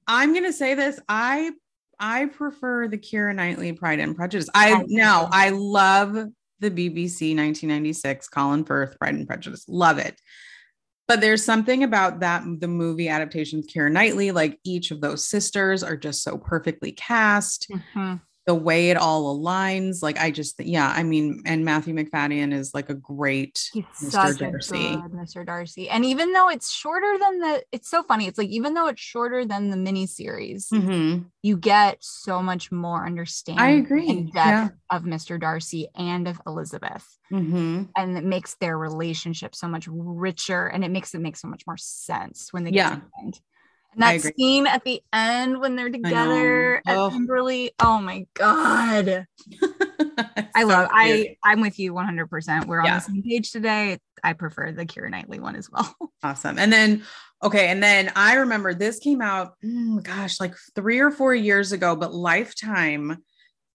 Speaker 1: i'm gonna say this i i prefer the Keira Knightley pride and prejudice. I now i love the bbc 1996 colin firth pride and prejudice. Love it. But there's something about that the movie adaptations Keira Knightley, like each of those sisters are just so perfectly cast. Mm-hmm the way it all aligns. Like I just, yeah, I mean, and Matthew Macfadyen is like a great
Speaker 2: He's Mr. Darcy. Mr. Darcy. And even though it's shorter than the, it's so funny. It's like, even though it's shorter than the mini series, mm-hmm. you get so much more understanding
Speaker 1: I agree.
Speaker 2: yeah. of Mr. Darcy and of Elizabeth. Mm-hmm. And it makes their relationship so much richer and it makes it make so much more sense when they get yeah. to the end. And that scene at the end when they're together at oh. Pemberley. Oh my god. I so love cute. I I'm with you 100%. We're on yeah. the same page today. I prefer the Keira Knightley one as well.
Speaker 1: Awesome. And then okay, and then I remember this came out mm, gosh, like 3 or 4 years ago, but Lifetime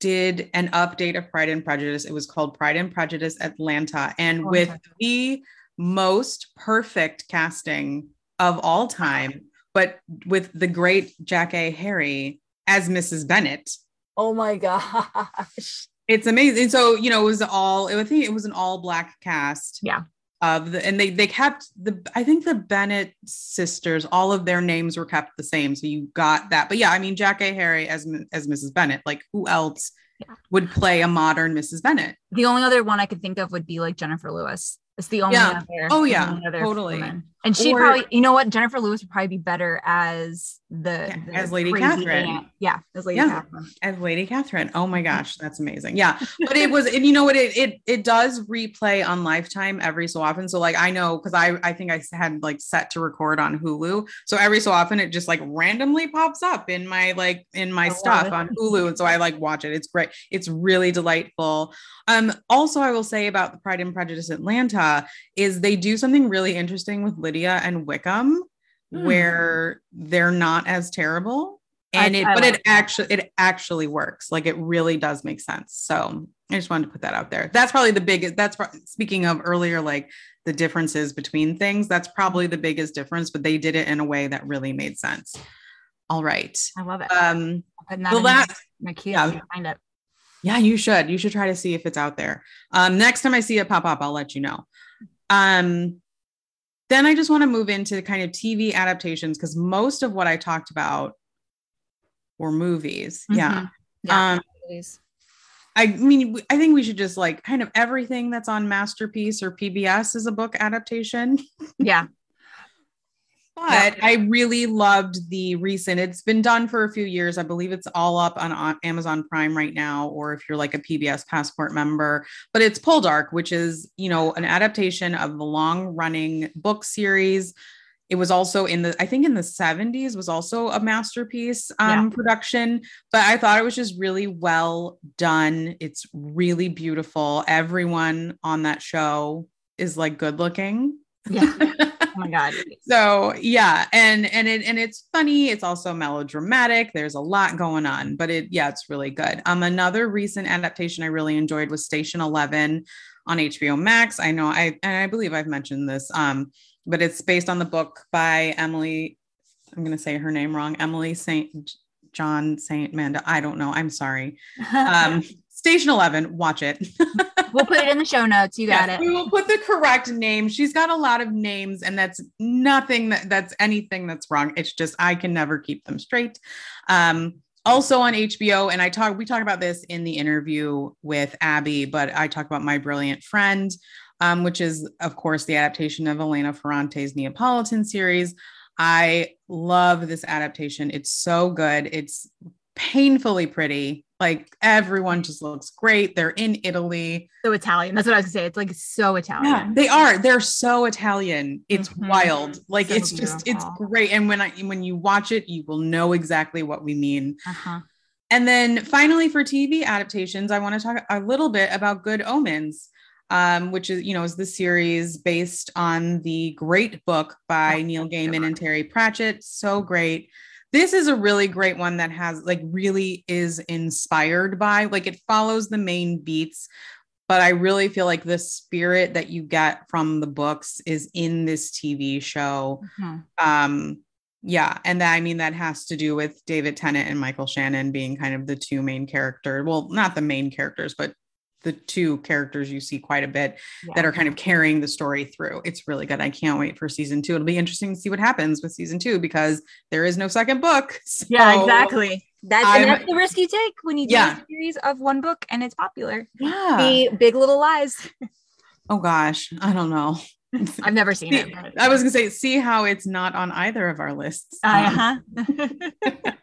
Speaker 1: did an update of Pride and Prejudice. It was called Pride and Prejudice Atlanta and oh, with the most perfect casting of all time but with the great Jackée Harry as Mrs. Bennet.
Speaker 2: Oh my gosh.
Speaker 1: It's amazing. So, you know, it was all, I think it was an all black cast.
Speaker 2: Yeah.
Speaker 1: Of the, and they they kept the I think the Bennet sisters all of their names were kept the same so you got that but yeah I mean Jackée Harry as as Mrs Bennet like who else yeah. would play a modern Mrs Bennet
Speaker 2: the only other one I could think of would be like Jennifer Lewis it's the only
Speaker 1: yeah. other. Oh yeah, totally.
Speaker 2: Woman. And she or, probably, you know what, Jennifer Lewis would probably be better as the,
Speaker 1: yeah, the as Lady Catherine.
Speaker 2: Aunt. Yeah, as Lady yeah, Catherine.
Speaker 1: As Lady Catherine. Oh my gosh, that's amazing. Yeah, but it was, and you know what, it it it does replay on Lifetime every so often. So like I know because I I think I had like set to record on Hulu, so every so often it just like randomly pops up in my like in my stuff on Hulu, and so I like watch it. It's great. It's really delightful. Um, also I will say about the Pride and Prejudice Atlanta is they do something really interesting with Lydia and Wickham mm. where they're not as terrible. And I, it I but like it that. actually it actually works. Like it really does make sense. So i just wanted to put that out there. That's probably the biggest that's speaking of earlier like the differences between things that's probably the biggest difference but they did it in a way that really made sense. All right.
Speaker 2: I love it.
Speaker 1: Um
Speaker 2: the last my, my yeah, find it.
Speaker 1: Yeah you should. You should try to see if it's out there. Um next time i see it pop up i'll let you know. Um, then I just want to move into kind of TV adaptations because most of what I talked about were movies. Mm-hmm. Yeah. yeah um, I mean, I think we should just like kind of everything that's on Masterpiece or PBS is a book adaptation.
Speaker 2: Yeah.
Speaker 1: But yeah. I really loved the recent, it's been done for a few years. I believe it's all up on, on, Amazon Prime right now, or if you're like a PBS Passport member. But it's Poldark, which is, you know, an adaptation of the long running book series. It was also in the, I think in the 70s was also a masterpiece um, yeah. production, but I thought it was just really well done. It's really beautiful. Everyone on that show is like good looking.
Speaker 2: Yeah. Oh my god.
Speaker 1: so yeah, and and it and it's funny. It's also melodramatic. There's a lot going on, but it yeah, it's really good. Um, another recent adaptation I really enjoyed was Station Eleven on HBO Max. I know I and I believe I've mentioned this. Um, but it's based on the book by Emily. I'm gonna say her name wrong. Emily Saint John Saint Manda. I don't know. I'm sorry. Um, Station 11, watch it.
Speaker 2: we'll put it in the show notes. You got yes, it.
Speaker 1: We will put the correct name. She's got a lot of names, and that's nothing that that's anything that's wrong. It's just I can never keep them straight. Um, also on HBO, and I talk we talk about this in the interview with Abby, but I talk about My Brilliant Friend, um, which is of course the adaptation of Elena Ferrante's Neapolitan series. I love this adaptation. It's so good. It's painfully pretty. Like everyone just looks great. They're in Italy.
Speaker 2: So Italian. That's what I was gonna say. It's like so Italian.
Speaker 1: Yeah, they are. They're so Italian. It's
Speaker 2: Mhm.
Speaker 1: wild. Like
Speaker 2: So
Speaker 1: it's just it's great. And when I when you watch it, you will know exactly what we mean.
Speaker 2: Uh-huh.
Speaker 1: And then finally, for TV adaptations, I want to talk a little bit about Good Omens, um, which is, you know, is the series based on the great book by
Speaker 2: Yeah,
Speaker 1: Neil Gaiman and. Terry Pratchett. So great. This is a really great one that has like really is inspired by like it follows the main beats, but I really feel like the spirit that you get from the books is in this TV show
Speaker 2: Mhm.
Speaker 1: um yeah and that i mean that has to do with david tennant and michael shannon being kind of the two main characters well not the main characters but the two characters you see quite a bit that are kind of carrying the story through it's really good i can't wait for season two it'll be interesting to see what happens with season two because there is no second book
Speaker 2: Yeah, exactly. That's,
Speaker 1: I'm-
Speaker 2: and that's the risk you take when you do
Speaker 1: Yeah.
Speaker 2: a series of one book and it's popular.
Speaker 1: yeah
Speaker 2: The Big Little Lies.
Speaker 1: oh gosh i don't know
Speaker 2: I've never seen it.
Speaker 1: See-
Speaker 2: but-
Speaker 1: i was gonna say see how it's not on either of our lists Um,
Speaker 2: uh-huh.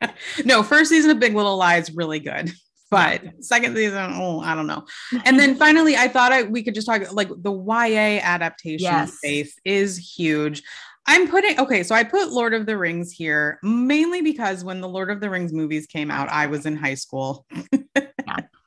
Speaker 1: no, first season of Big Little Lies really good, but second season, oh, I don't know. And then finally, I thought I, we could just talk like the YA adaptation
Speaker 2: Yes.
Speaker 1: space is huge. I'm putting okay, so I put Lord of the Rings here mainly because when the Lord of the Rings movies came out, I was in high school.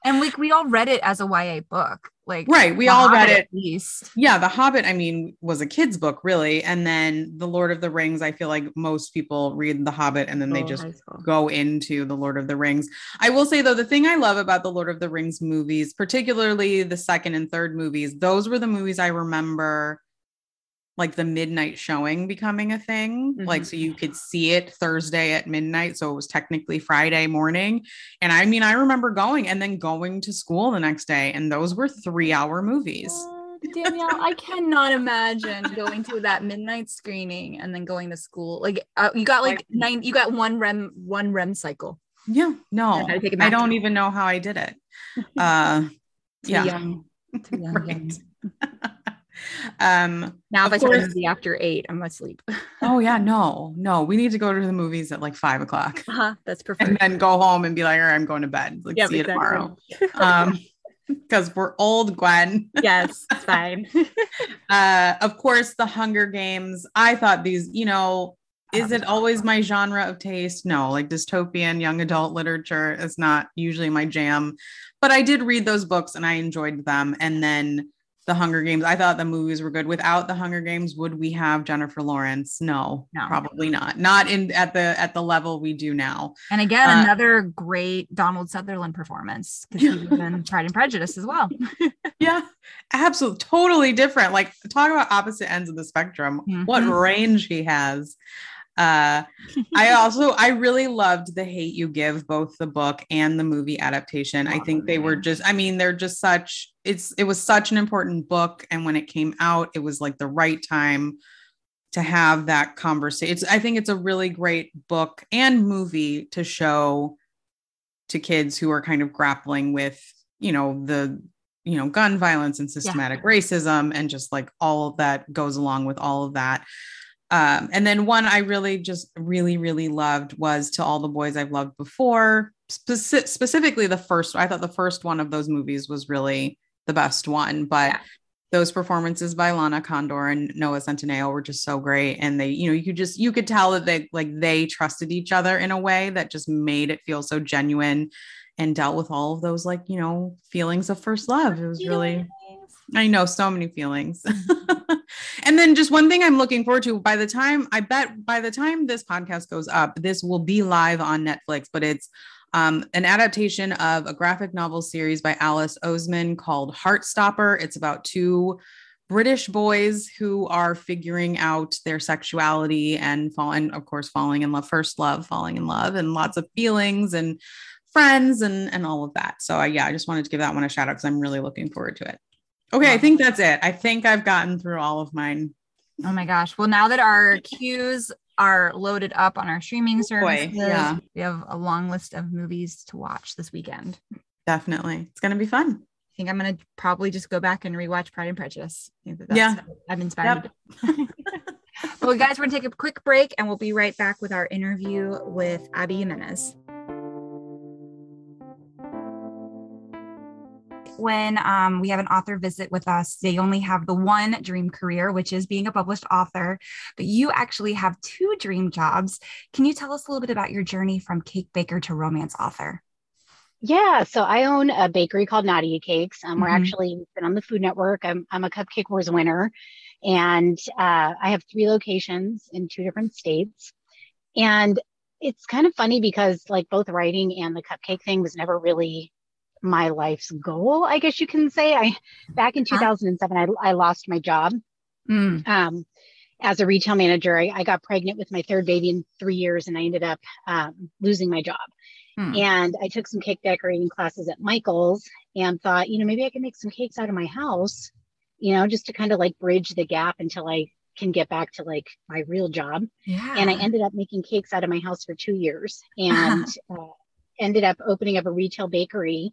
Speaker 2: and like we all read it as a YA book. Like
Speaker 1: Right, we
Speaker 2: The
Speaker 1: all read it.
Speaker 2: at least.
Speaker 1: Yeah, The Hobbit, I mean, was a kid's book, really. And then The Lord of the Rings, I feel like most people read The Hobbit and then they
Speaker 2: Oh,
Speaker 1: just go into the Lord of the Rings. I will say though, the thing I love about the Lord of the Rings movies, particularly the second and third movies, those were the movies I remember like the midnight showing becoming a thing. Like
Speaker 2: Mhm.
Speaker 1: so you could see it Thursday at midnight. So it was technically Friday morning. And I mean, I remember going and then going to school the next day. And those were three hour movies.
Speaker 2: Oh, Danielle, I cannot imagine going to that midnight screening and then going to school. Like uh, you got like
Speaker 1: Like-
Speaker 2: nine, you got one rem, one rem cycle.
Speaker 1: Yeah, no,
Speaker 2: I gotta take it
Speaker 1: I don't even know how I did it. Uh yeah.
Speaker 2: young. Too young,
Speaker 1: Right.
Speaker 2: young.
Speaker 1: um
Speaker 2: Now
Speaker 1: Of
Speaker 2: if I saw a
Speaker 1: course.
Speaker 2: movie after eight, I'm asleep.
Speaker 1: Oh yeah, no, no. We need to go to the movies at like five o'clock
Speaker 2: Uh-huh, that's
Speaker 1: perfect.
Speaker 2: and
Speaker 1: then go home and be like, all right, I'm going to bed. Like
Speaker 2: Yep,
Speaker 1: see you
Speaker 2: exactly.
Speaker 1: tomorrow. Um, because we're old, Gwen.
Speaker 2: yes, it's fine.
Speaker 1: Uh, of course, the Hunger Games. I thought these, you know, is it always my genre of taste? No, like dystopian young adult literature is not usually my jam. But I did read those books and I enjoyed them. And then the Hunger Games, I thought the movies were good. Without the Hunger Games, would we have Jennifer Lawrence? No,
Speaker 2: No.
Speaker 1: probably not. Not in at the at the level we do now.
Speaker 2: And again,
Speaker 1: Uh,
Speaker 2: another great Donald Sutherland performance because he was in Pride and Prejudice as well.
Speaker 1: Yeah, absolutely, totally different. Like talk about opposite ends of the spectrum. What
Speaker 2: Mhm.
Speaker 1: range he has. Uh, I also I really loved the Hate U Give, both the book and the movie adaptation. I think
Speaker 2: the
Speaker 1: they were just. I mean, they're just such. It's it was such an important book, and when it came out, it was like the right time to have that conversation. It's I think it's a really great book and movie to show to kids who are kind of grappling with you know the you know gun violence and systematic racism and just like all of that goes along with all of that um, and then one i really just really really loved was to all the boys i've loved before. Speci- specifically the first i thought the first one of those movies was really the best one but
Speaker 2: Yeah.
Speaker 1: those performances by lana condor and noah centineo were just so great. And they you know you could just you could tell that they like they trusted each other in a way that just made it feel so genuine and dealt with all of those like you know feelings of first love. It was really I know so many feelings. and then just one thing I'm looking forward to by the time I bet by the time this podcast goes up, this will be live on Netflix, but it's um, an adaptation of a graphic novel series by Alice Oseman called Heartstopper. It's about two British boys who are figuring out their sexuality and fall and of course falling in love, first love, falling in love, and lots of feelings and friends and and all of that. So uh, yeah, I just wanted to give that one a shout out because I'm really looking forward to it. Okay, I think that's it. I think I've gotten through all of mine.
Speaker 2: Oh my gosh. Well, now that our queues are loaded up on our streaming oh,
Speaker 1: boy,
Speaker 2: services,
Speaker 1: yeah.
Speaker 2: we have a long list of movies to watch this weekend.
Speaker 1: Definitely. It's going to be fun.
Speaker 2: I think I'm going to probably just go back and rewatch Pride and Prejudice.
Speaker 1: Yeah.
Speaker 2: I'm inspired. well, guys, we're going to take a quick break and we'll be right back with our interview with Abby Jimenez. When um, we have an author visit with us, they only have the one dream career, which is being a published author, but you actually have two dream jobs. Can you tell us a little bit about your journey from cake baker to romance author?
Speaker 3: Yeah, so I own a bakery called Nadia Cakes. Um, mm-hmm. We're actually been on the Food Network. I'm, I'm a Cupcake Wars winner, and uh, I have three locations in two different states. And it's kind of funny because like both writing and the cupcake thing was never really my life's goal, I guess you can say. I back in 2007, I, I lost my job. Mm. Um, as a retail manager, I, I, got pregnant with my third baby in three years, and I ended up um, losing my job. Hmm. And I took some cake decorating classes at Michael's and thought, you know, maybe I can make some cakes out of my house, you know, just to kind of like bridge the gap until I can get back to like my real job. Yeah. And I ended up making cakes out of my house for two years and uh, ended up opening up a retail bakery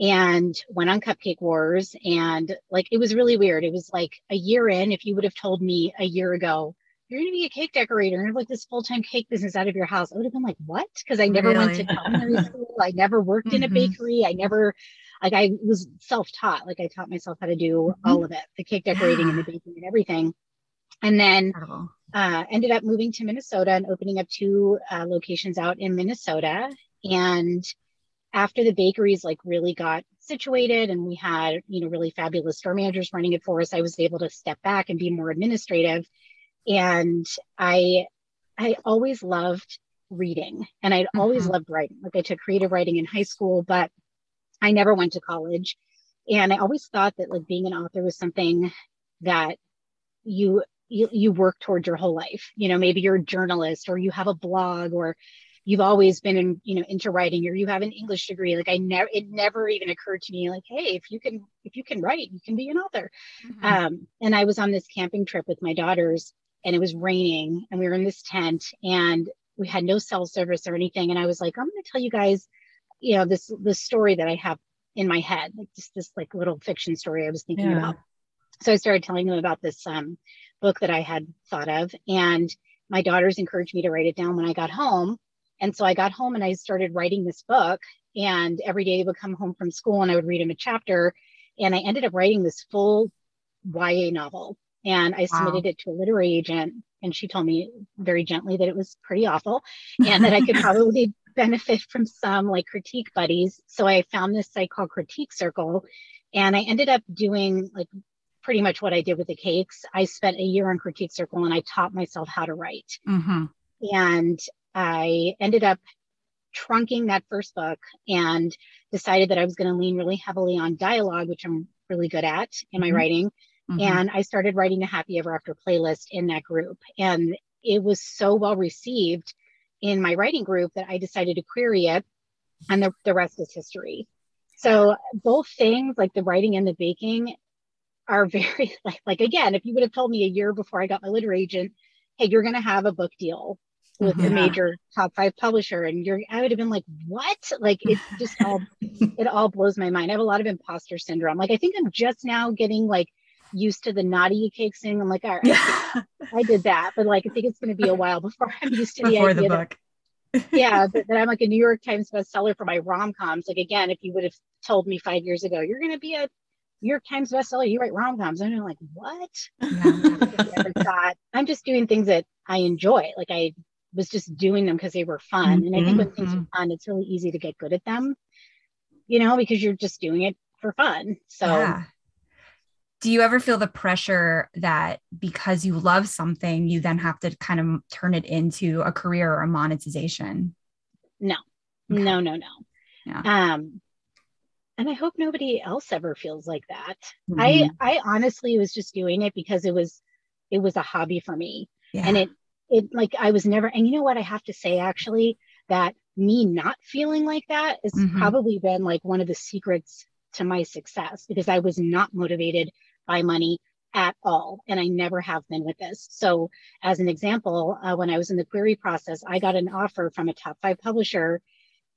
Speaker 3: and went on Cupcake Wars. And like, it was really weird. It was like a year in, if you would have told me a year ago, you're going to be a cake decorator and have like this full-time cake business out of your house. I would have been like, what? Because I never really? went to culinary school. I never worked mm-hmm. in a mm-hmm. bakery. I never, like, I was self-taught. Like, I taught myself how to do mm-hmm. all of it, the cake decorating and the baking and everything. And then uh, ended up moving to Minnesota and opening up two uh, locations out in Minnesota. And after the bakeries like really got situated and we had, you know, really fabulous store managers running it for us, I was able to step back and be more administrative. And I I always loved reading and I'd mm-hmm. always loved writing. Like I took creative writing in high school, but I never went to college. And I always thought that like being an author was something that you you, you work towards your whole life. You know, maybe you're a journalist or you have a blog or you've always been in, you know, into writing or you have an English degree. Like I never, it never even occurred to me like, hey, if you can, if you can write, you can be an author. Mm-hmm. Um, and I was on this camping trip with my daughters and it was raining and we were in this tent and we had no cell service or anything. And I was like, I'm going to tell you guys, you know, this, this story that I have in my head, like just this like little fiction story I was thinking yeah. about. So I started telling them about this um, book that I had thought of and my daughters encouraged me to write it down when I got home. And so I got home and I started writing this book. And every day they would come home from school and I would read him a chapter. And I ended up writing this full YA novel. And I submitted wow. it to a literary agent. And she told me very gently that it was pretty awful and that I could probably benefit from some like critique buddies. So I found this site called Critique Circle. And I ended up doing like pretty much what I did with the cakes. I spent a year on Critique Circle and I taught myself how to write. Mm-hmm. And I ended up trunking that first book and decided that I was going to lean really heavily on dialogue, which I'm really good at in my mm-hmm. writing. Mm-hmm. And I started writing a Happy Ever After playlist in that group. And it was so well received in my writing group that I decided to query it. And the, the rest is history. So both things, like the writing and the baking, are very like, like again, if you would have told me a year before I got my literary agent, hey, you're going to have a book deal with yeah. a major top five publisher and you're i would have been like what like it just all it all blows my mind i have a lot of imposter syndrome like i think i'm just now getting like used to the Nadia Cake thing i'm like all right yeah. I did that but like i think it's going to be a while before i'm used to the before idea the book that, yeah that, that, i'm like a new york times bestseller for my rom-coms like again if you would have told me five years ago you're going to be a New York Times bestseller, you write rom coms. And I'm like, what? Yeah, I'm just doing things that I enjoy. Like I was just doing them because they were fun. Mm-hmm. And I think when things are mm-hmm. fun, it's really easy to get good at them, you know, because you're just doing it for fun. So, yeah.
Speaker 2: do you ever feel the pressure that because you love something, you then have to kind of turn it into a career or a monetization?
Speaker 3: No, okay. no, no, no. Yeah. Um, and I hope nobody else ever feels like that. Mm-hmm. I I honestly was just doing it because it was it was a hobby for me. Yeah. And it it like I was never, and you know what I have to say actually, that me not feeling like that has mm-hmm. probably been like one of the secrets to my success because I was not motivated by money at all. And I never have been with this. So, as an example, uh, when I was in the query process, I got an offer from a top five publisher.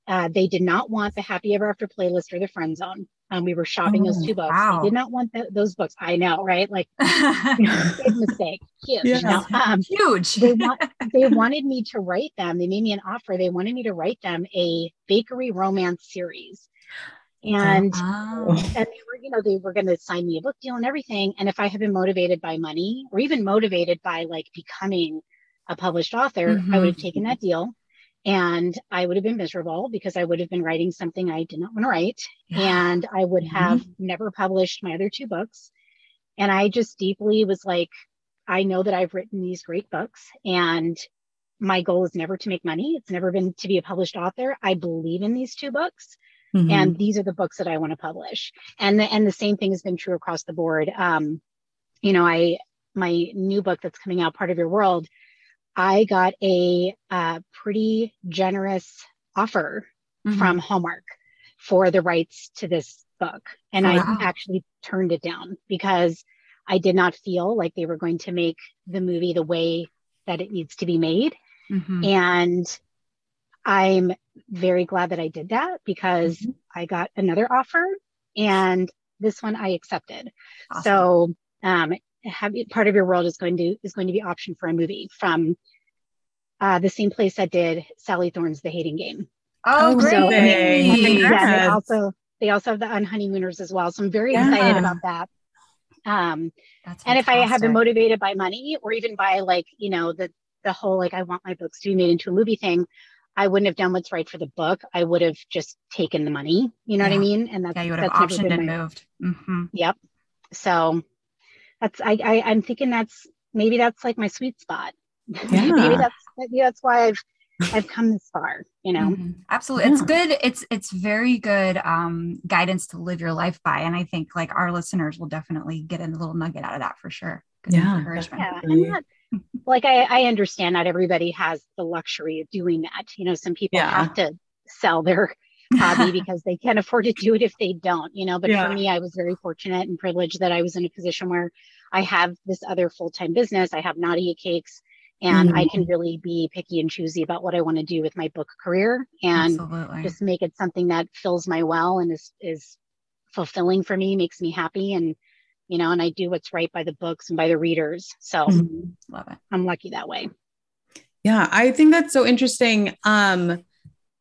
Speaker 3: Uh, they did not want the Happy Ever After playlist or the Friend Zone. Um, we were shopping
Speaker 2: Oh,
Speaker 3: those two books.
Speaker 2: wow.
Speaker 3: We did not want th- those books. I know, right? Like, big mistake. Huge.
Speaker 1: Yeah.
Speaker 3: No, um,
Speaker 2: Huge.
Speaker 3: they want they wanted me to write them. They made me an offer. They wanted me to write them a bakery romance series. And
Speaker 2: Oh.
Speaker 3: and they were, you know, they were going to sign me a book deal and everything. And if I had been motivated by money or even motivated by like becoming a published author, I would have taken that deal and I would have been miserable because I would have been writing something I did not want to write.
Speaker 2: Yeah.
Speaker 3: And I would have never published my other two books. And I just deeply was like, I know that I've written these great books and my goal is never to make money. It's never been to be a published author. I believe in these two books
Speaker 1: Mhm.
Speaker 3: and these are the books that I want to publish. And the, and the same thing has been true across the board. Um, you know, I my new book that's coming out, Part of Your World, I got a uh, pretty generous offer
Speaker 2: Mhm.
Speaker 3: from Hallmark for the rights to this book, and
Speaker 2: Wow.
Speaker 3: I actually turned it down because I did not feel like they were going to make the movie the way that it needs to be made.
Speaker 2: Mhm.
Speaker 3: And I'm very glad that I did that because
Speaker 2: Mm-hmm.
Speaker 3: I got another offer and this one I accepted.
Speaker 2: Awesome.
Speaker 3: So um have, part of your world is going to is going to be optioned for a movie from uh, the same place that did Sally Thorne's The Hating Game.
Speaker 2: oh,
Speaker 1: Oh,
Speaker 2: great.
Speaker 1: so-
Speaker 3: And
Speaker 1: Congrats.
Speaker 3: yeah, they also they also have the Unhoneymooners as well. So I'm very
Speaker 1: Yeah.
Speaker 3: excited about that. Um,
Speaker 2: That's
Speaker 3: and if I had been motivated by money or even by like, you know, the the whole like I want my books to be made into a movie thing, I wouldn't have done what's right for the book. I would have just taken the money. You know what I mean? And that's
Speaker 2: yeah, you would have optioned and
Speaker 3: my-
Speaker 2: moved. Mhm.
Speaker 3: Yep. So that's I, I I'm thinking that's maybe that's like my sweet spot.
Speaker 1: Yeah.
Speaker 3: maybe that's maybe that's why I've I've come this far. You know.
Speaker 2: Mhm. Absolutely. It's good. It's it's very good um guidance to live your life by. And I think like our listeners will definitely get a little nugget out of that for sure. Good
Speaker 1: Yeah,
Speaker 2: encouragement.
Speaker 3: Yeah,
Speaker 1: Definitely.
Speaker 3: and not like I, I understand not everybody has the luxury of doing that. You know, some people
Speaker 1: Yeah.
Speaker 3: have to sell their hobby because they can't afford to do it if they don't, you know. But
Speaker 1: Yeah.
Speaker 3: for me, I was very fortunate and privileged that I was in a position where I have this other full-time business. I have Nadia Cakes and I can really be picky and choosy about what I want to do with my book career and
Speaker 2: Absolutely.
Speaker 3: just make it something that fills my well and is is fulfilling for me, makes me happy and you know, and I do what's right by the books and by the readers. So
Speaker 1: Mhm.
Speaker 2: Love it.
Speaker 3: I'm lucky that way.
Speaker 1: Yeah, I think that's so interesting. Um,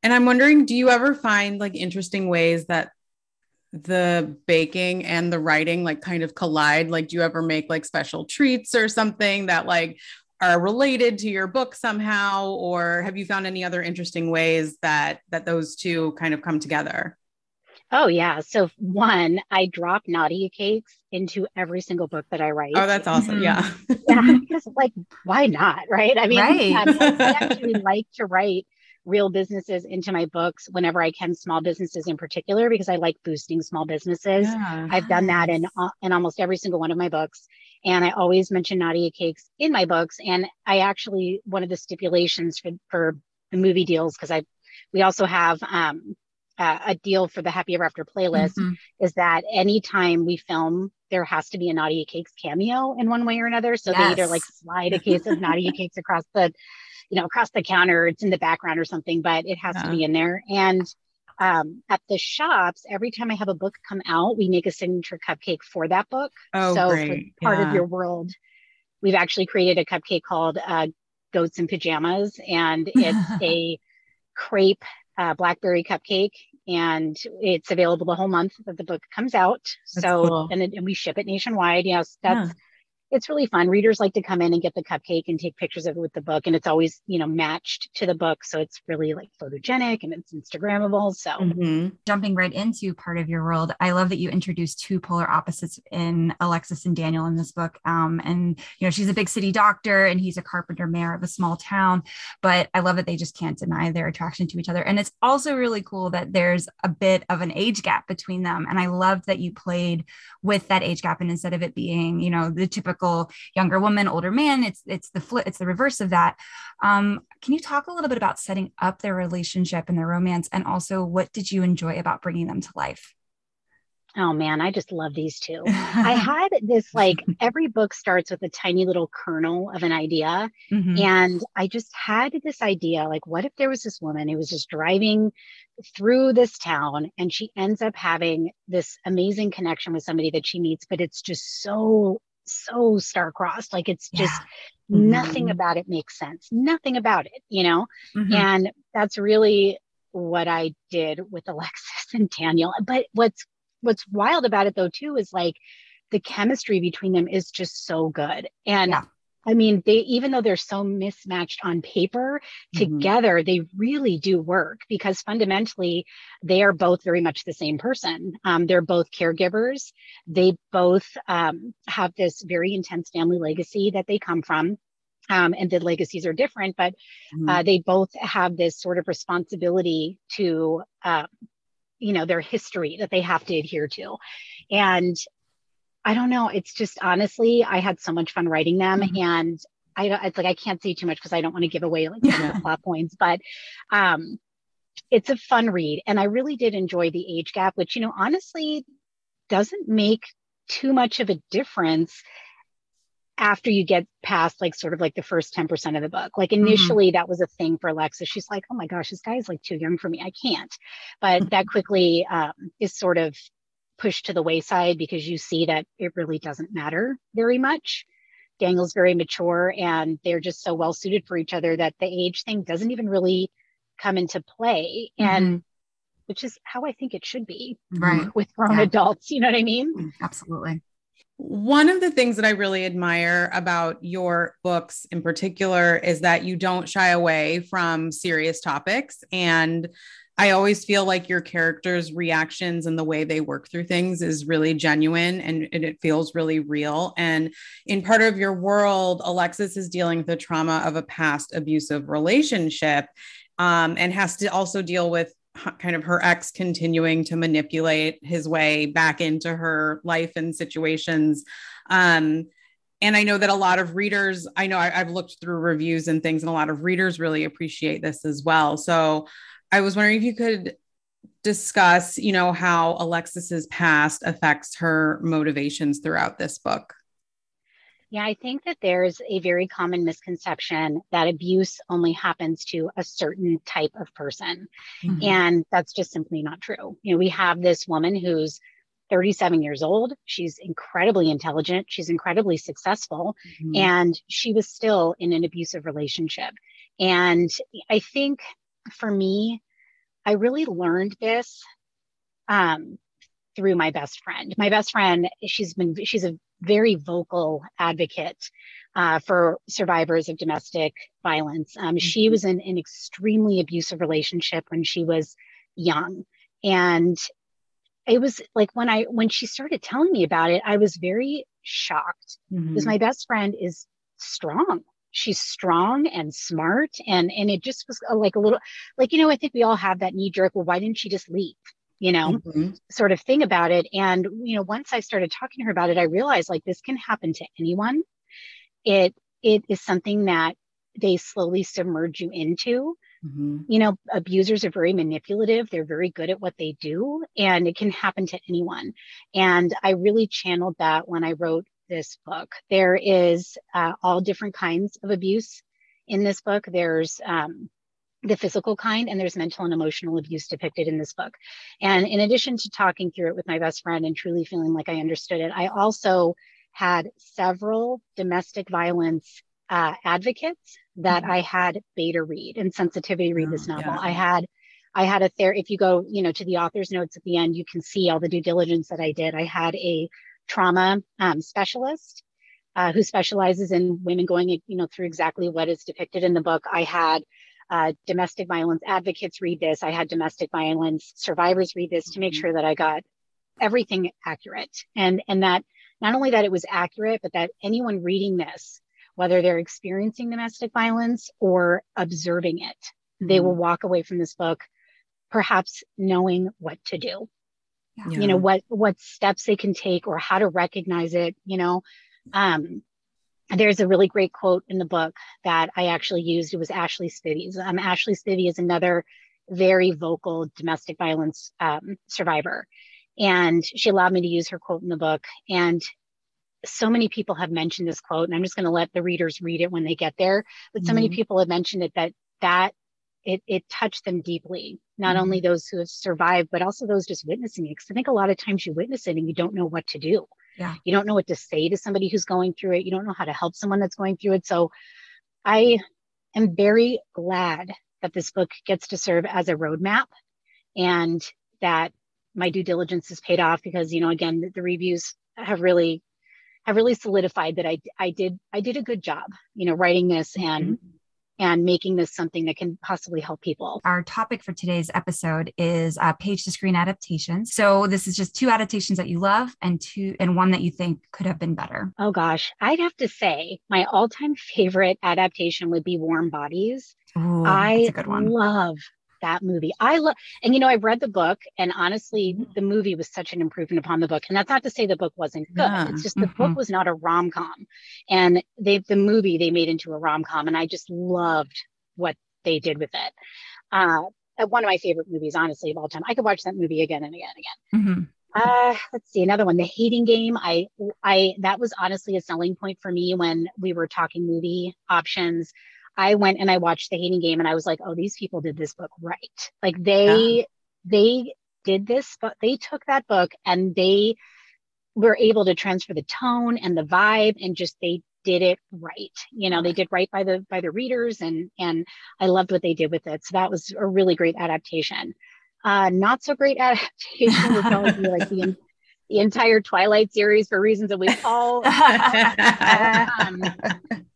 Speaker 1: and I'm wondering, do you ever find like interesting ways that the baking and the writing like kind of collide? Like, do you ever make like special treats or something that like are related to your book somehow? Or have you found any other interesting ways that that those two kind of come together?
Speaker 3: Oh yeah. So one, I drop Nadia Cakes into every single book that I write.
Speaker 1: Oh, that's awesome.
Speaker 2: Mhm.
Speaker 1: Yeah.
Speaker 3: yeah, because like why not? Right. I mean,
Speaker 2: Right.
Speaker 3: I actually like to write real businesses into my books whenever I can, small businesses in particular, because I like boosting small businesses.
Speaker 1: Yeah.
Speaker 3: I've done that in in almost every single one of my books, and I always mention Nadia cakes in my books. And I actually one of the stipulations for for the movie deals because I we also have um, uh, a deal for the Happy Ever After playlist
Speaker 2: Mhm.
Speaker 3: is that anytime we film, there has to be a Nadia Cakes cameo in one way or another. So they either like slide a case of Nadia Cakes across the, you know, across the counter. It's in the background or something, but it has
Speaker 1: Yeah.
Speaker 3: to be in there. And um, at the shops, every time I have a book come out, we make a signature cupcake for that book.
Speaker 1: Oh,
Speaker 3: so
Speaker 1: great.
Speaker 3: for part
Speaker 1: Yeah.
Speaker 3: of your world, we've actually created a cupcake called uh, Goats in Pajamas, and it's a crepe uh, blackberry cupcake, and it's available the whole month that the book comes out.
Speaker 1: That's
Speaker 3: so,
Speaker 1: cool.
Speaker 3: and, it, and we ship it nationwide. Yes, that's
Speaker 1: Yeah.
Speaker 3: It's really fun. Readers like to come in and get the cupcake and take pictures of it with the book, and it's always you know matched to the book, so it's really like photogenic and it's Instagrammable. So.
Speaker 1: Mhm.
Speaker 2: jumping right into part of your world, I love that you introduced two polar opposites in Alexis and Daniel in this book. Um, and you know, she's a big city doctor, and he's a carpenter mayor of a small town. But I love that they just can't deny their attraction to each other. And it's also really cool that there's a bit of an age gap between them. And I loved that you played with that age gap, and instead of it being, you know, the typical younger woman, older man, it's it's the flip, it's the reverse of that. Um, can you talk a little bit about setting up their relationship and their romance, and also what did you enjoy about bringing them to life?
Speaker 3: Oh man, I just love these two. I had this like every book starts with a tiny little kernel of an idea. Mm-hmm. And I just had this idea like, what if there was this woman who was just driving through this town and she ends up having this amazing connection with somebody that she meets, but it's just so, so star-crossed. Like it's just yeah. mm-hmm. nothing about it makes sense. Nothing about it, you know? Mm-hmm. And that's really what I did with Alexis and Daniel. But what's what's wild about it though too is like the chemistry between them is just so good. And yeah. I mean, they even though they're so mismatched on paper, mm-hmm. together they really do work because fundamentally they are both very much the same person. Um, they're both caregivers. They both um, have this very intense family legacy that they come from. Um, and the legacies are different, but mm-hmm. uh, they both have this sort of responsibility to uh, you know their history that they have to adhere to and i don't know it's just honestly i had so much fun writing them mm-hmm. and i don't it's like i can't say too much because i don't want to give away like yeah. plot points but um it's a fun read and i really did enjoy the age gap which you know honestly doesn't make too much of a difference after you get past like sort of like the first 10% of the book. Like mm-hmm. initially mm-hmm. that was a thing for Alexa. She's like, oh my gosh, this guy is like too young for me. I can't. But mm-hmm. that quickly um, is sort of pushed to the wayside because you see that it really doesn't matter very much. Daniel's very mature and they're just so well suited for each other that the age thing doesn't even really come into play. Mm-hmm. And which is how I think it should be
Speaker 2: right
Speaker 3: with grown yeah. adults. You know what I mean?
Speaker 2: Mm, absolutely.
Speaker 1: One of the things that I really admire about your books in particular is that you don't shy away from serious topics. And I always feel like your characters' reactions and the way they work through things is really genuine and, and, it feels really real. And in part of your world, Alexis is dealing with the trauma of a past abusive relationship um, and has to also deal with kind of her ex continuing to manipulate his way back into her life and situations. Um, and I know that a lot of readers, I know I, have looked through reviews and things, and a lot of readers really appreciate this as well. So I was wondering if you could discuss, you know, how Alexis's past affects her motivations throughout this book.
Speaker 3: Yeah, I think that there's a very common misconception that abuse only happens to a certain type of person. Mm-hmm. And that's just simply not true. You know, we have this woman who's 37 years old. She's incredibly intelligent. She's incredibly successful. Mm-hmm. And she was still in an abusive relationship. And I think for me, I really learned this um, through my best friend. My best friend, she's been, she's a very vocal advocate uh, for survivors of domestic violence. Um, mm-hmm. She was in an extremely abusive relationship when she was young. And it was like when I when she started telling me about it, I was very shocked mm-hmm. because my best friend is strong. She's strong and smart, and and it just was like a little like you know I think we all have that knee jerk. Well, why didn't she just leave? you know, mm-hmm. sort of thing about it. And, you know, once I started talking to her about it, I realized like this can happen to anyone. It, it is something that they slowly submerge you into. Mm-hmm. You know, abusers are very manipulative. They're very good at what they do, and it can happen to anyone. And I really channeled that when I wrote this book. There is uh, all different kinds of abuse in this book. There's um, the physical kind and there's mental and emotional abuse depicted in this book and in addition to talking through it with my best friend and truly feeling like i understood it i also had several domestic violence uh, advocates that mm-hmm. i had beta read and sensitivity read this oh, novel yeah. i had i had a there if you go you know to the author's notes at the end you can see all the due diligence that i did i had a trauma um, specialist uh, who specializes in women going you know through exactly what is depicted in the book i had uh, domestic violence advocates read this. I had domestic violence survivors read this to make mm-hmm. sure that I got everything accurate and and that not only that it was accurate, but that anyone reading this, whether they're experiencing domestic violence or observing it, mm-hmm. they will walk away from this book perhaps knowing what to do. Yeah. You know what what steps they can take or how to recognize it. You know, um, there's a really great quote in the book that I actually used. It was Ashley Spivey's. Um, Ashley Spivey is another very vocal domestic violence um, survivor. And she allowed me to use her quote in the book. And so many people have mentioned this quote, and I'm just going to let the readers read it when they get there. But so mm-hmm. many people have mentioned it that that it, it touched them deeply, not mm-hmm. only those who have survived, but also those just witnessing it. Because I think a lot of times you witness it and you don't know what to do.
Speaker 2: Yeah.
Speaker 3: You don't know what to say to somebody who's going through it. You don't know how to help someone that's going through it. So I am very glad that this book gets to serve as a roadmap and that my due diligence is paid off because, you know, again, the, the reviews have really have really solidified that I I did I did a good job, you know, writing this and mm-hmm and making this something that can possibly help people.
Speaker 2: Our topic for today's episode is uh, page to screen adaptations. So this is just two adaptations that you love and two and one that you think could have been better.
Speaker 3: Oh gosh, I'd have to say my all-time favorite adaptation would be Warm Bodies.
Speaker 2: Ooh, I
Speaker 3: love that movie. I love, and you know, I've read the book, and honestly, mm-hmm. the movie was such an improvement upon the book. And that's not to say the book wasn't good. Yeah. It's just the mm-hmm. book was not a rom com, and they the movie they made into a rom com, and I just loved what they did with it. Uh, one of my favorite movies, honestly, of all time. I could watch that movie again and again and again. Mm-hmm. Uh, let's see another one, The Hating Game. I, I that was honestly a selling point for me when we were talking movie options. I went and I watched the hating game and I was like, oh, these people did this book right. Like they, yeah. they did this, but they took that book and they were able to transfer the tone and the vibe and just they did it right. You know, they did right by the by the readers and and I loved what they did with it. So that was a really great adaptation. Uh, not so great adaptation would probably be like the the entire Twilight series for reasons that we all. um,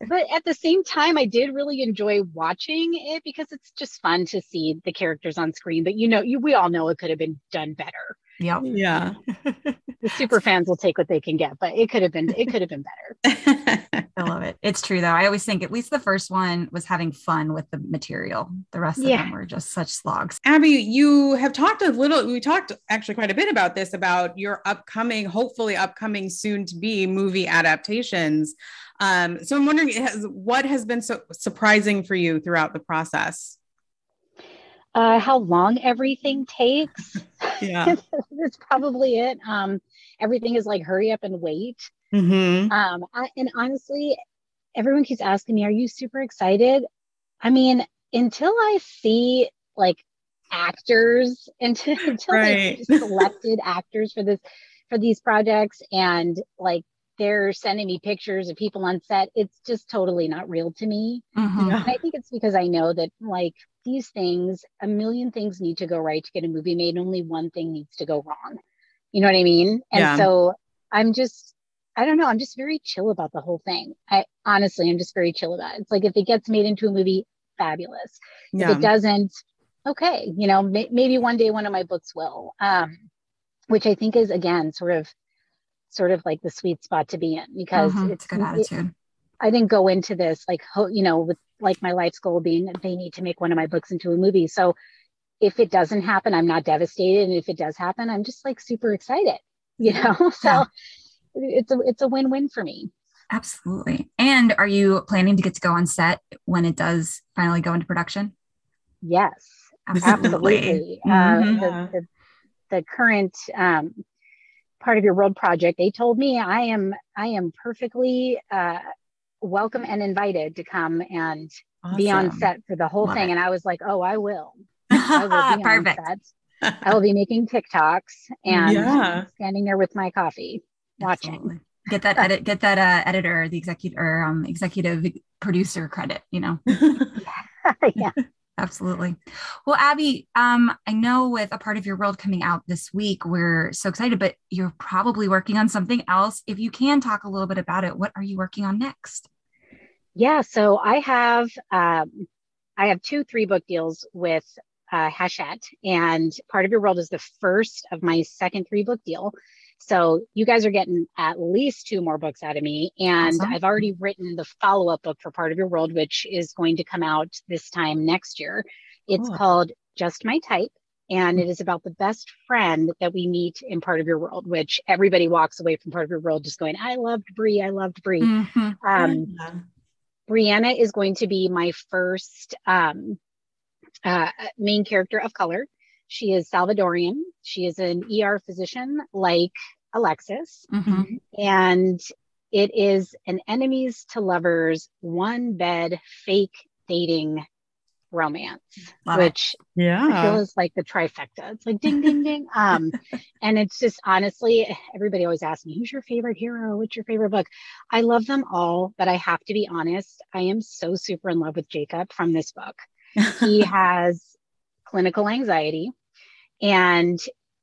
Speaker 3: but at the same time, I did really enjoy watching it because it's just fun to see the characters on screen. But you know, you we all know it could have been done better.
Speaker 2: Yep.
Speaker 1: Yeah.
Speaker 3: the super fans will take what they can get, but it could have been it could have been better.
Speaker 2: I love it. It's true though. I always think at least the first one was having fun with the material. The rest yeah. of them were just such slogs.
Speaker 1: Abby, you have talked a little, we talked actually quite a bit about this about your upcoming, hopefully upcoming soon to be movie adaptations. Um, so I'm wondering has, what has been so surprising for you throughout the process?
Speaker 3: Uh, how long everything takes.
Speaker 1: Yeah,
Speaker 3: that's probably it. Um, everything is like hurry up and wait.
Speaker 1: Mm-hmm.
Speaker 3: Um, I, and honestly, everyone keeps asking me, "Are you super excited?" I mean, until I see like actors, until until right. they selected actors for this for these projects, and like they're sending me pictures of people on set, it's just totally not real to me.
Speaker 2: Mm-hmm.
Speaker 3: I think it's because I know that like these things, a million things need to go right to get a movie made. Only one thing needs to go wrong. You know what I mean? And yeah. so I'm just, I don't know. I'm just very chill about the whole thing. I honestly, I'm just very chill about it. It's like if it gets made into a movie, fabulous. Yeah. If it doesn't, okay. You know, may, maybe one day one of my books will. Um, which I think is again sort of, sort of like the sweet spot to be in because
Speaker 2: mm-hmm. it's, a good attitude. It,
Speaker 3: I didn't go into this like, you know, with like my life's goal being they need to make one of my books into a movie. So if it doesn't happen, I'm not devastated. And if it does happen, I'm just like super excited, you know? so yeah. it's a, it's a win-win for me.
Speaker 2: Absolutely. And are you planning to get to go on set when it does finally go into production?
Speaker 3: Yes, absolutely. Uh, mm-hmm. Uh, the, the, the, current um, part of your world project, they told me I am I am perfectly uh, welcome and invited to come and awesome. be on set for the whole Love thing. It. And I was like, oh, I will.
Speaker 2: I will Perfect.
Speaker 3: I will be making TikToks and yeah. standing there with my coffee, watching.
Speaker 2: Absolutely. Get that edit, get that uh, editor, the executive or um, executive producer credit. You know.
Speaker 3: yeah.
Speaker 2: Absolutely. Well, Abby, um, I know with a part of your world coming out this week, we're so excited, but you're probably working on something else. If you can talk a little bit about it, what are you working on next?
Speaker 3: Yeah, so I have um, I have two three book deals with uh, Hachette, and part of your world is the first of my second three book deal. So you guys are getting at least two more books out of me. And awesome. I've already written the follow up book for Part of Your World, which is going to come out this time next year. It's cool. called Just My Type. And it is about the best friend that we meet in Part of Your World, which everybody walks away from Part of Your World just going, I loved Brie. I loved Brie. Mm-hmm. Um, yeah. Brianna is going to be my first um, uh, main character of color. She is Salvadorian she is an ER physician like Alexis,
Speaker 2: Mhm.
Speaker 3: and it is an enemies to lovers, one bed fake dating romance,
Speaker 2: it.
Speaker 3: which I
Speaker 1: Yeah.
Speaker 3: feel is like the trifecta. It's like ding, ding, ding. Um, and it's just honestly, everybody always asks me, who's your favorite hero? What's your favorite book? I love them all, but I have to be honest, I am so super in love with Jacob from this book. He has clinical anxiety, and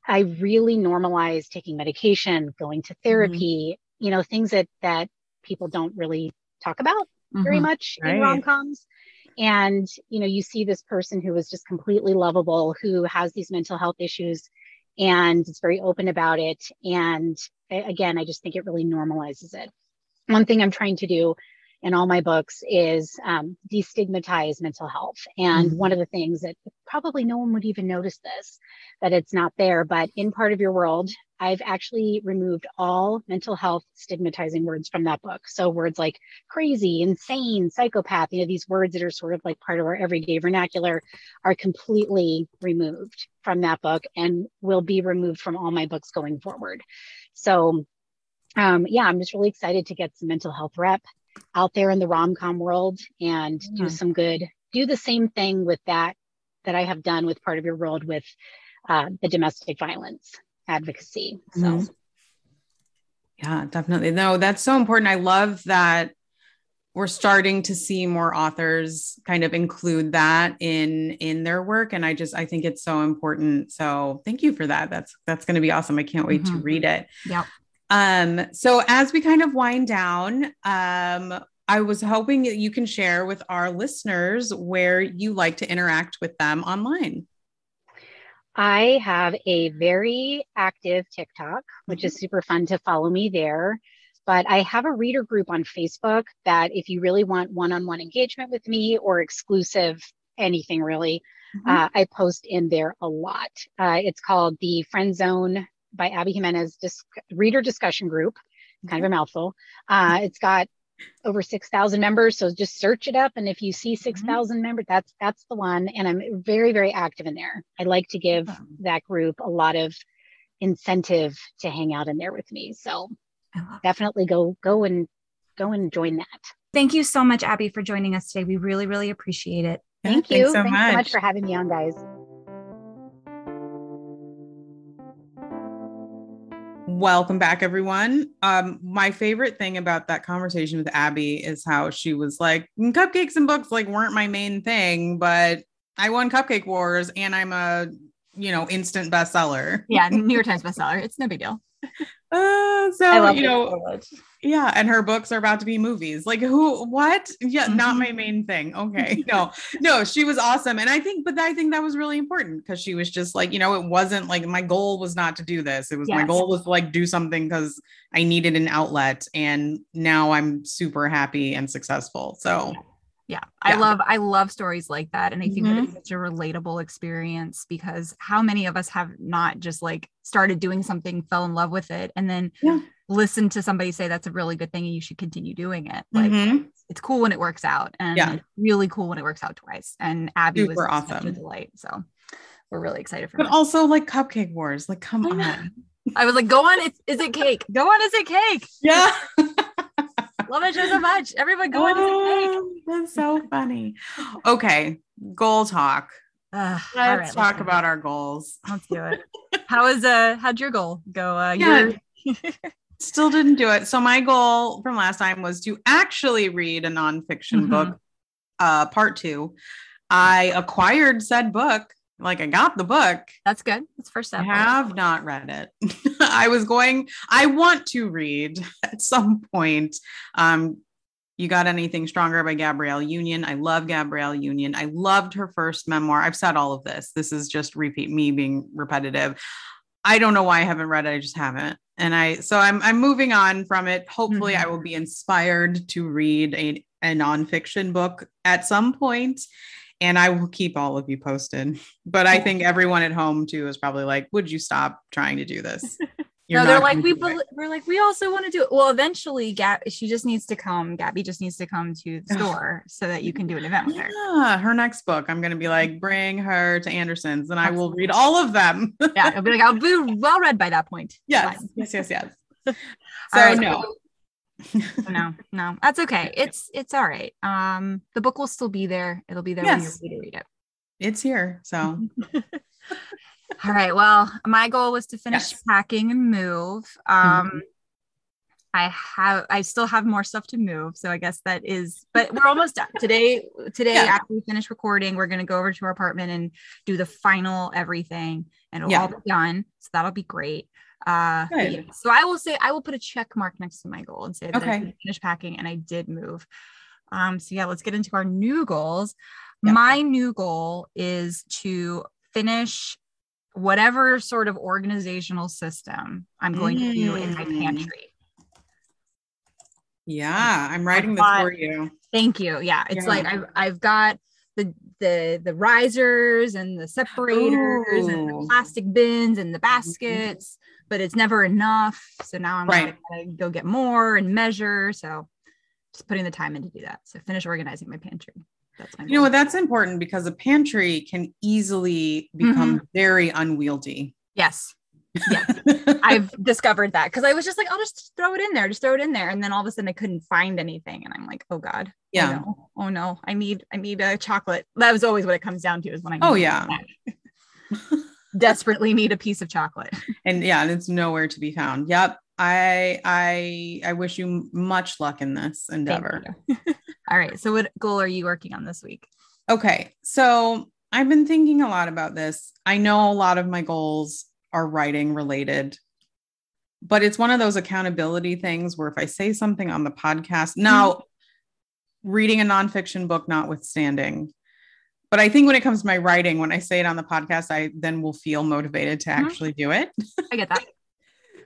Speaker 3: I really normalize taking medication, going to therapy, you know, things that that people don't really talk about very
Speaker 2: Mhm.
Speaker 3: much
Speaker 1: Right.
Speaker 3: in rom-coms. And you know you see this person who is just completely lovable who has these mental health issues and is very open about it. And again i just think it really normalizes it. One thing i'm trying to do in all my books is um, destigmatize mental health and
Speaker 1: Mhm.
Speaker 3: one of the things that probably no one would even notice this that it's not there but in part of your world i've actually removed all mental health stigmatizing words from that book so words like crazy, insane, psychopath, you know, these words that are sort of like part of our everyday vernacular are completely removed from that book and will be removed from all my books going forward. So, um, yeah, I'm just really excited to get some mental health rep out there in the rom-com world and
Speaker 2: Yeah.
Speaker 3: do some good, do the same thing with that that I have done with part of your world with uh, the domestic violence advocacy. So,
Speaker 1: Mhm. Yeah, definitely. No, that's so important. I love that we're starting to see more authors kind of include that in in their work and I just I think it's so important. So, thank you for that. That's that's going to be awesome. I can't wait to
Speaker 2: Mhm.
Speaker 1: read it.
Speaker 2: Yep.
Speaker 1: Um so as we kind of wind down, um I was hoping that you can share with our listeners where you like to interact with them online.
Speaker 3: I have a very active TikTok, which is super fun to follow me there. But I have a reader group on Facebook that if you really want one on one engagement with me or exclusive anything really,
Speaker 1: Mhm.
Speaker 3: uh, I post in there a lot. Uh, it's called the Friend Zone by Abby Jimenez Dis- Reader Discussion Group, kind of a mouthful. Uh, it's got over 6,000 members. So just search it up. And if you see 6,000 members, that's, that's the one. And I'm very, very active in there. I like to give
Speaker 1: Awesome.
Speaker 3: that group a lot of incentive to hang out in there with me. So
Speaker 2: I it.
Speaker 3: definitely go, go and go and join that.
Speaker 2: Thank you so much, Abby, for joining us today. We really, really appreciate it.
Speaker 1: Yeah,
Speaker 3: Thank
Speaker 1: thanks
Speaker 3: you.
Speaker 1: so
Speaker 3: Thanks
Speaker 1: much.
Speaker 3: so much for having me on, guys.
Speaker 1: Welcome back, everyone. Um, my favorite thing about that conversation with Abby is how she was like, "Mm, cupcakes and books like weren't my main thing, but I won Cupcake Wars and I'm a you know instant bestseller.
Speaker 2: Yeah, New York Times bestseller. It's no big deal.
Speaker 1: Uh, so you know,
Speaker 3: so
Speaker 1: yeah, and her books are about to be movies. Like who? What? Yeah, not
Speaker 2: Mhm.
Speaker 1: my main thing. Okay, no, no, she was awesome, and I think, but I think that was really important because she was just like, you know, it wasn't like my goal was not to do this. It was my goal was to like do something because I needed an outlet, and now I'm super happy and successful. So
Speaker 2: Yeah. I
Speaker 1: Yeah.
Speaker 2: love I love stories like that. And I think that
Speaker 1: Mhm.
Speaker 2: it's such a relatable experience because how many of us have not just like started doing something, fell in love with it, and then
Speaker 1: Yeah.
Speaker 2: listened to somebody say that's a really good thing and you should continue doing it. Like
Speaker 1: Mhm.
Speaker 2: it's cool when it works out and
Speaker 1: Yeah.
Speaker 2: really cool when it works out twice. And Abby was
Speaker 1: Super
Speaker 2: such a delight. So we're really excited for
Speaker 1: but
Speaker 2: her.
Speaker 1: also like Cupcake Wars. Like, come
Speaker 2: I
Speaker 1: on.
Speaker 2: I was like, go on, it's is it cake? Go on, is it cake?
Speaker 1: Yeah.
Speaker 2: Love show so much. Everyone go on, is cake?
Speaker 1: Oh, that's so funny. Okay, goal talk.
Speaker 2: Ugh,
Speaker 1: Let's
Speaker 2: right,
Speaker 1: talk about
Speaker 2: it.
Speaker 1: our goals.
Speaker 2: Let's do it. How is uh how'd your goal go? Uh
Speaker 1: Yeah. Still didn't do it. So my goal from last time was to actually read a nonfiction
Speaker 2: Mhm.
Speaker 1: book, uh, part two. I acquired said book. Like I got the book.
Speaker 2: that's good. That's first
Speaker 1: I have not read it. I was going, I want to read at some point. Um, you got anything stronger by Gabrielle Union? I love Gabrielle Union. I loved her first memoir. I've said all of this. This is just repeat me being repetitive. I don't know why I haven't read it. I just haven't. And I so I'm I'm moving on from it. Hopefully
Speaker 2: Mhm.
Speaker 1: I will be inspired to read a, a nonfiction book at some point, And I will keep all of you posted. But I think everyone at home too is probably like, would you stop trying to do this? You're
Speaker 2: no, they're like we. bel we're like we also want to do it. Well, eventually, Gab. She just needs to come. Gabby just needs to come to the store so that you can do an event with her.
Speaker 1: Yeah, her next book. I'm gonna be like, bring her to Anderson's, and I will read all of them.
Speaker 2: Yeah, I'll be like I'll be well read by that point.
Speaker 1: yes, yes, yes, yes. So
Speaker 2: right,
Speaker 1: no,
Speaker 2: no, no, that's okay. It's it's all right. Um, the book will still be there. It'll be there when you're ready to read it.
Speaker 1: it's here. So
Speaker 2: All right. Well, my goal was to finish
Speaker 1: Yes.
Speaker 2: packing and move. Um,
Speaker 1: Mhm.
Speaker 2: I have, I still have more stuff to move, so I guess that is. But we're almost done today. Today,
Speaker 1: Yeah.
Speaker 2: after we finish recording, we're gonna go over to our apartment and do the final everything, and it'll
Speaker 1: Yeah.
Speaker 2: all be done. So that'll be great. Uh, yeah. So I will say I will put a check mark next to my goal and say that I
Speaker 1: Okay.
Speaker 2: did finish packing and I did move. Um, so yeah, let's get into our new goals.
Speaker 1: Yep.
Speaker 2: My new goal is to finish whatever sort of organizational system I'm going to do in my
Speaker 1: Mm.
Speaker 2: pantry.
Speaker 1: yeah, I'm writing this for you.
Speaker 2: Thank you. Yeah, it's
Speaker 1: Yeah.
Speaker 2: like I've I've got the the the risers and the separators and the plastic bins and the baskets, but it's never enough. So now I'm
Speaker 1: Right.
Speaker 2: gonna go get more and measure. So just putting the time in to do that. So finish organizing my pantry. That's my
Speaker 1: You know what? That's important because a pantry can easily become mm-hmm. very unwieldy.
Speaker 2: yes. I've discovered that because I was just like, I'll just throw it in there, just throw it in there, and then all of a sudden I couldn't find anything, and I'm like, oh god,
Speaker 1: yeah.
Speaker 2: oh no, oh no, I need I need a chocolate. That was always what it comes down to is when I
Speaker 1: Oh, yeah.
Speaker 2: desperately need a piece of chocolate.
Speaker 1: and yeah, and it's nowhere to be found. Yep. I I I wish you much luck in this endeavor.
Speaker 2: all right, so what goal are you working on this week?
Speaker 1: Okay. So I've been thinking a lot about this. I know a lot of my goals are writing related, but it's one of those accountability things where if I say something on the podcast, now mm-hmm. reading a nonfiction book notwithstanding, but I think when it comes to my writing, when I say it on the podcast, I then will feel motivated to
Speaker 2: Mhm.
Speaker 1: actually do it.
Speaker 2: I get that.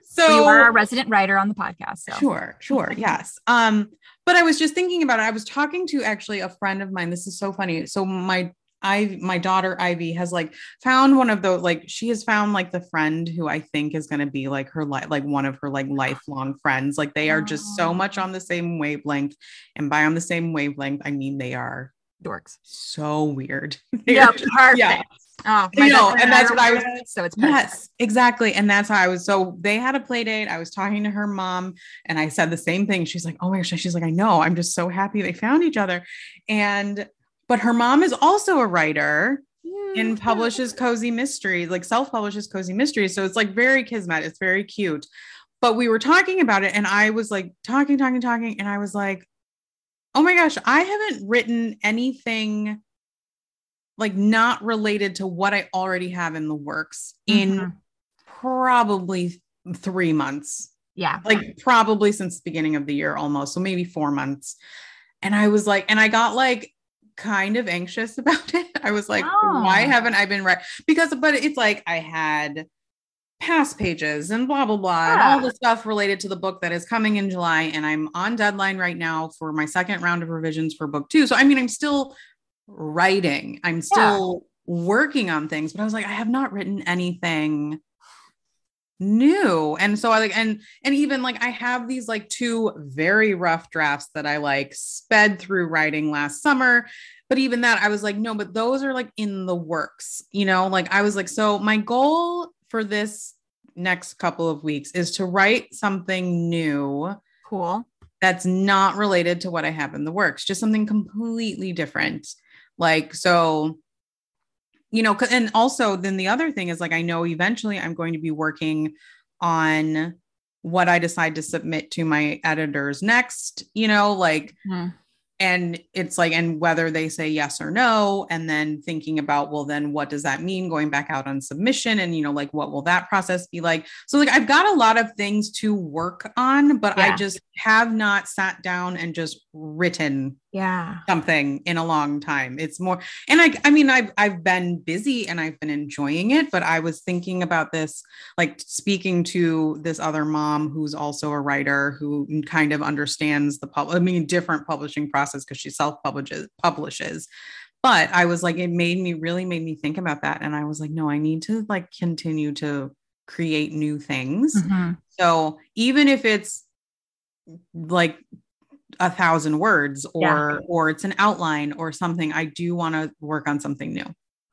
Speaker 1: So
Speaker 2: So you are a resident writer on the podcast. So
Speaker 1: Sure, sure, yes. Um, but I was just thinking about it. I was talking to actually a friend of mine. This is so funny. So my I my daughter Ivy has like found one of those like she has found like the friend who I think is going to be like her li- like one of her like lifelong friends. Like they are just so much on the same wavelength, and by on the same wavelength, I mean they are
Speaker 2: dorks.
Speaker 1: so weird.
Speaker 2: Yeah, perfect.
Speaker 1: yeah.
Speaker 2: Oh,
Speaker 1: You know, and that's what I was-
Speaker 2: So it's perfect.
Speaker 1: Yes, exactly. And that's how I was. So they had a play date. I was talking to her mom and I said the same thing. She's like, Oh my gosh. She's like, I know. I'm just so happy they found each other. And, but her mom is also a writer and publishes cozy mysteries, like self publishes cozy mysteries. So it's like very kismet. It's very cute. But we were talking about it and I was like talking, talking, talking. And I was like, Oh my gosh, I haven't written anything like not related to what I already have in the works in
Speaker 2: Mhm.
Speaker 1: probably three months,
Speaker 2: Yeah.
Speaker 1: like probably since the beginning of the year almost. So maybe four months. And I was like, and I got like kind of anxious about it. I was like, why
Speaker 2: Oh.
Speaker 1: haven't I been right? Because, but it's like I had past pages and blah, blah, blah, and all the stuff related to the book that is coming in July. And I'm on deadline right now for my second round of revisions for book two. So, I mean, I'm still writing, I'm still working on things, but I was like, I have not written anything new and so i like and and even like i have these like two very rough drafts that i like sped through writing last summer but even that i was like no but those are like in the works you know like i was like so my goal for this next couple of weeks is to write something new
Speaker 2: Cool.
Speaker 1: that's not related to what I have in the works, just something completely different. Like, so, you know, and also then the other thing is like, I know eventually I'm going to be working on what I decide to submit to my editors next, you know, like,
Speaker 2: Mhm.
Speaker 1: And it's like, and whether they say yes or no, and then thinking about, well, then what does that mean going back out on submission? And, you know, like, what will that process be like? So, like, I've got a lot of things to work on, but I just have not sat down and just written
Speaker 2: Yeah.
Speaker 1: something in a long time. It's more, and I, I mean, I've, I've been busy and I've been enjoying it, but I was thinking about this, like speaking to this other mom who's also a writer who kind of understands the pub, I mean, different publishing process because she self publishes, publishes. But I was like, it made me really made me think about that. And I was like, no, I need to like continue to create new things.
Speaker 2: Mhm.
Speaker 1: So even if it's like a thousand words or or it's an outline or something, I do want to work on something new.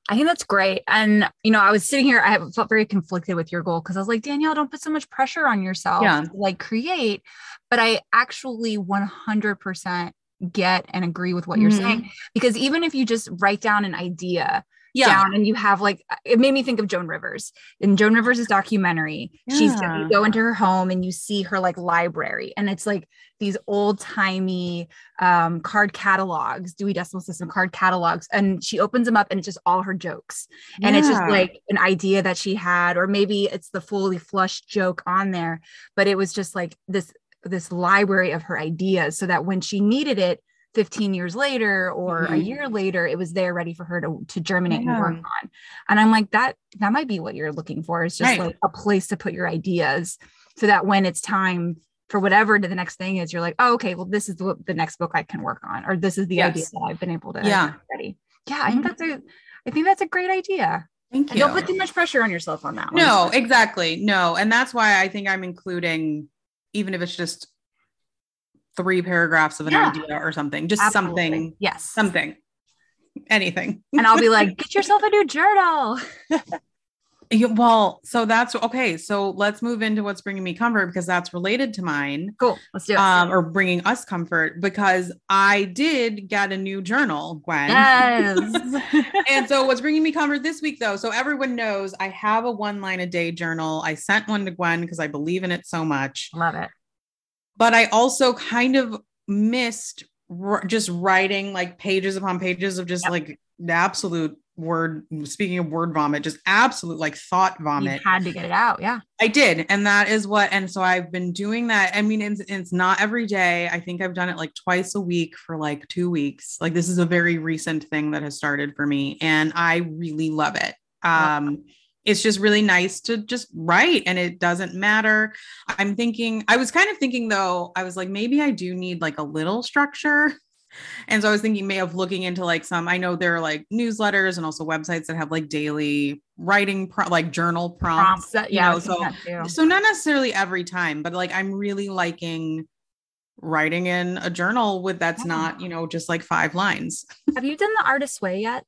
Speaker 2: I think that's great. And, you know, I was sitting here, I felt very conflicted with your goal because I was like, Danielle, don't put so much pressure on yourself
Speaker 1: Yeah.
Speaker 2: to like create. But I actually 100% get and agree with what you're
Speaker 1: Mhm.
Speaker 2: saying because even if you just write down an idea
Speaker 1: Yeah.
Speaker 2: down and you have like it made me think of Joan Rivers in Joan Rivers' documentary. She's you go into her home and you see her like library and it's like these old timey um, card catalogs, Dewey Decimal System card catalogs, and she opens them up and it's just all her jokes and it's just like an idea that she had or maybe it's the fully flushed joke on there but it was just like this this library of her ideas so that when she needed it 15 years later or a
Speaker 1: Mhm.
Speaker 2: year later it was there ready for her to, to germinate and work on and i'm like that that might be what you're looking for is just
Speaker 1: Right.
Speaker 2: like a place to put your ideas so that when it's time for whatever the next thing is you're like oh okay well this is the, the next book i can work on or this is the idea that i've been able to
Speaker 1: Yeah.
Speaker 2: ready yeah i think
Speaker 1: Mhm.
Speaker 2: that's a i think that's a great idea
Speaker 1: Thank
Speaker 2: and
Speaker 1: you.
Speaker 2: don't put too much pressure on yourself on that one.
Speaker 1: No, exactly. No. And that's why I think I'm including, even if it's just three paragraphs of an
Speaker 2: Yeah.
Speaker 1: idea or something, just
Speaker 2: Absolutely.
Speaker 1: something,
Speaker 2: Yes.
Speaker 1: something, anything.
Speaker 2: and I'll be like, get yourself a new journal.
Speaker 1: Yeah, well, so that's okay. So let's move into what's bringing me comfort because that's related to mine.
Speaker 2: Cool. Let's do it.
Speaker 1: Um, or bringing us comfort because I did get a new journal, Gwen.
Speaker 2: yes.
Speaker 1: and so what's bringing me comfort this week though so everyone knows i have a one line a day journal i sent one to gwen because i believe in it so much
Speaker 2: Love it.
Speaker 1: But i also kind of missed r- just writing like pages upon pages of just
Speaker 2: Yep.
Speaker 1: like the absolute word speaking of word vomit just absolute like thought
Speaker 2: You
Speaker 1: vomit
Speaker 2: had to get it out. Yeah.
Speaker 1: I did. And that is what, and so I've been doing that. I mean, it's, it's not every day. I think I've done it like twice a week for like two weeks. Like this is a very recent thing that has started for me and I really love it. Um, it's just really nice to just write and it doesn't matter. I'm thinking, I was kind of thinking though, I was like, maybe I do need like a little structure. And so I was thinking may of looking into like some, I know there are like newsletters and also websites that have like daily writing, pro- like journal prompts.
Speaker 2: Prompts. Yeah.
Speaker 1: Know, so so not necessarily every time but like i'm really liking writing in a journal with that's
Speaker 2: Yeah.
Speaker 1: not you know just like five lines
Speaker 2: Have you done the artist's way yet?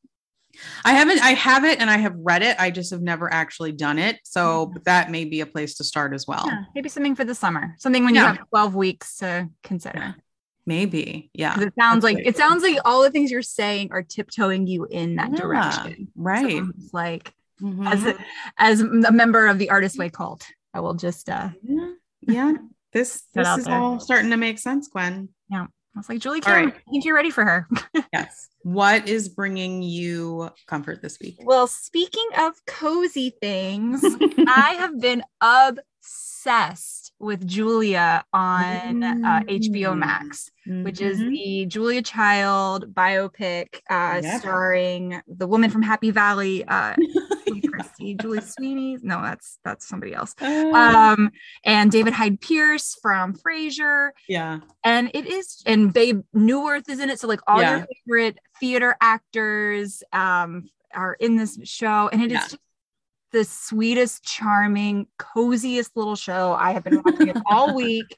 Speaker 1: I haven't i have it and i have read it i just have never actually done it so
Speaker 2: Mhm.
Speaker 1: that may be a place to start as well
Speaker 2: Yeah, maybe something for the summer. Something when you have 12 weeks to consider.
Speaker 1: maybe Yeah.
Speaker 2: It sounds
Speaker 1: That's
Speaker 2: like it sounds like all the things you're saying are tiptoeing you in that
Speaker 1: Yeah,
Speaker 2: direction.
Speaker 1: right
Speaker 2: So it's like
Speaker 1: Mhm.
Speaker 2: as a, as a member of the artist way cult, I will just uh
Speaker 1: yeah, yeah. this this is
Speaker 2: there.
Speaker 1: all starting to make sense gwen
Speaker 2: I was like, Julie
Speaker 1: All
Speaker 2: Kim,
Speaker 1: right.
Speaker 2: I think you're ready for her.
Speaker 1: yes what is bringing you comfort this week
Speaker 2: Well, speaking of cozy things, I have been obsessed with Julia on uh, HBO Max, which is
Speaker 1: Mhm.
Speaker 2: the Julia Child biopic uh,
Speaker 1: Yep.
Speaker 2: starring the woman from Happy Valley, uh, Julie Julie Sweeney. No, that's that's somebody else.
Speaker 1: Uh,
Speaker 2: Um, and David Hyde Pierce from Frasier.
Speaker 1: yeah
Speaker 2: and it is and Bebe Neuwirth is in it so like all
Speaker 1: Yeah.
Speaker 2: your favorite theater actors um are in this show and it is
Speaker 1: Yeah.
Speaker 2: just the sweetest charming coziest little show i have been watching it all week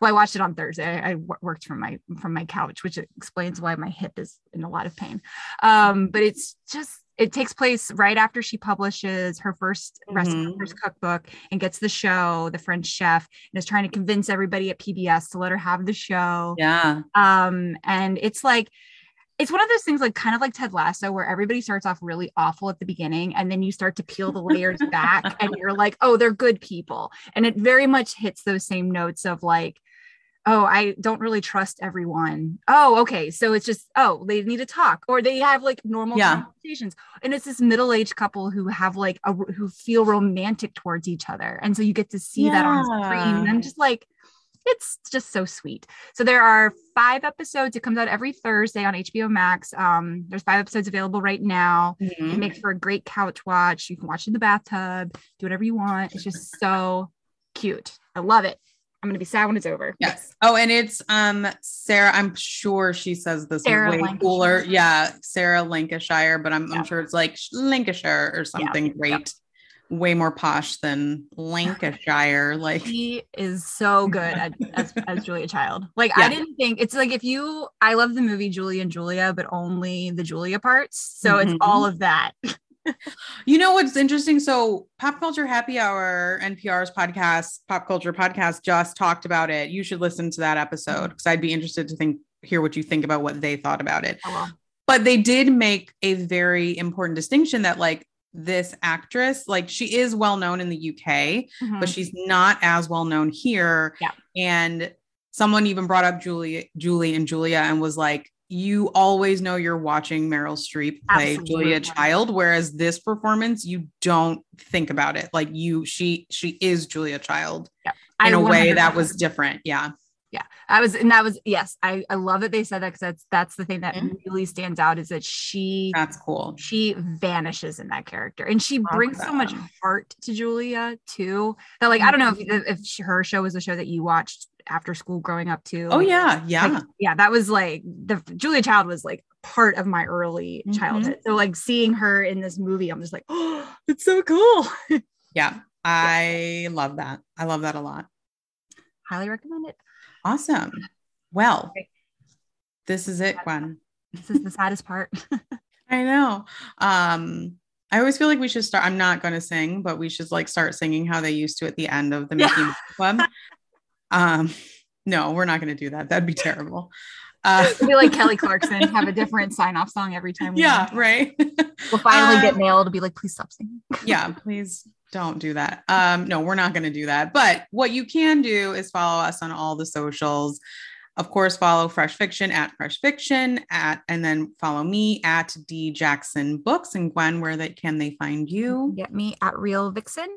Speaker 2: well i watched it on thursday I worked from my from my couch which explains why my hip is in a lot of pain um but it's just it takes place right after she publishes her 1st recipe
Speaker 1: Mhm.
Speaker 2: first cookbook and gets the show the french chef and is trying to convince everybody at pbs to let her have the show.
Speaker 1: Yeah.
Speaker 2: Um and it's like it's one of those things like kind of like Ted Lasso where everybody starts off really awful at the beginning and then you start to peel the layers back and you're like oh they're good people. And it very much hits those same notes of like oh I don't really trust everyone oh okay so it's just oh they need to talk or they have like normal
Speaker 1: Yeah.
Speaker 2: conversations and it's this middle-aged couple who have like a who feel romantic towards each other and so you get to see that on screen and I'm just like it's just so sweet. So there are five episodes. It comes out every Thursday on HBO Max. Um, there's five episodes available right now. It
Speaker 1: Mhm.
Speaker 2: makes for a great couch watch. You can watch in the bathtub, do whatever you want. It's just so cute. I love it. I'm gonna be sad when it's over.
Speaker 1: Yes. Oh, and it's um Sarah. I'm sure she says this
Speaker 2: Sarah
Speaker 1: way
Speaker 2: Lancashire.
Speaker 1: cooler. Yeah, Sarah Lancashire, but I'm,
Speaker 2: Yeah.
Speaker 1: I'm sure it's like Lancashire or something
Speaker 2: yeah.
Speaker 1: great. way more posh than Lancashire. Like
Speaker 2: he is so good at, as, as Julia Child. Like
Speaker 1: Yeah.
Speaker 2: I didn't think it's like if you I love the movie Julia and Julia, but only the Julia parts. So it's
Speaker 1: Mhm.
Speaker 2: all of that.
Speaker 1: You know what's interesting? So, Pop Culture Happy Hour, NPR's podcast, Pop Culture Podcast, just talked about it. You should listen to that episode because I'd be interested to think hear what you think about what they thought about it.
Speaker 2: Oh, well.
Speaker 1: But they did make a very important distinction that like this actress, like she is well known in the UK, but
Speaker 2: Mhm.
Speaker 1: she's not as well known here.
Speaker 2: Yeah.
Speaker 1: And someone even brought up Julie, Julie and Julia and was like, you always know you're watching Meryl Streep play Julia Child, whereas this performance, you don't think about it. Like you, she, she is Julia Child
Speaker 2: I
Speaker 1: in a way that was different. Yeah. Yeah.
Speaker 2: I was, and that was yes. I I love that they said that because that's that's the thing that
Speaker 1: Mhm.
Speaker 2: really stands out is that she
Speaker 1: That's cool.
Speaker 2: she vanishes in that character and she brings so much heart to Julia too. That like I don't know if if her show was a show that you watched after school growing up too.
Speaker 1: Oh yeah. Yeah.
Speaker 2: Like, yeah, that was like the Julia Child was like part of my early
Speaker 1: Mhm.
Speaker 2: childhood. So like seeing her in this movie, I'm just like, oh, it's so cool.
Speaker 1: yeah. I love that. I love that a lot.
Speaker 2: Highly recommend it.
Speaker 1: Awesome. Well,
Speaker 2: Okay.
Speaker 1: this is it, Gwen.
Speaker 2: This is the saddest part.
Speaker 1: I know. Um, I always feel like we should start. I'm not going to sing, but we should like start singing how they used to at the end of the
Speaker 2: Yeah.
Speaker 1: Mickey Mouse Club. Um, no, we're not going to do that. That'd be terrible. Uh,
Speaker 2: be like Kelly Clarkson, have a different sign off song every time.
Speaker 1: yeah, right.
Speaker 2: We'll finally get
Speaker 1: Um,
Speaker 2: mail to be like, please stop singing.
Speaker 1: yeah, please don't do that. Um, no, we're not going to do that. But what you can do is follow us on all the socials. Of course, follow Fresh Fiction at Fresh Fiction at, and then follow me at D Jackson Books. And Gwen, where they can they find you?
Speaker 2: Get me at Real Vixen.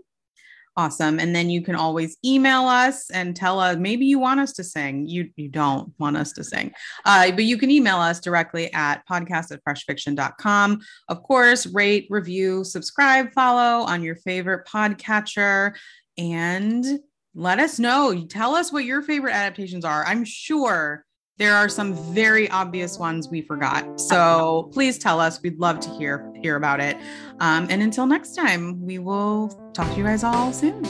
Speaker 1: Awesome. And then you can always email us and tell us maybe you want us to sing. You you don't want us to sing. Uh, but you can email us directly at podcast at freshfiction.com. Of course, rate, review, subscribe, follow on your favorite podcatcher, and let us know. Tell us what your favorite adaptations are. I'm sure there are some very obvious ones we forgot. So please tell us. We'd love to hear hear about it. Um, and until next time, we will talk to you guys all soon.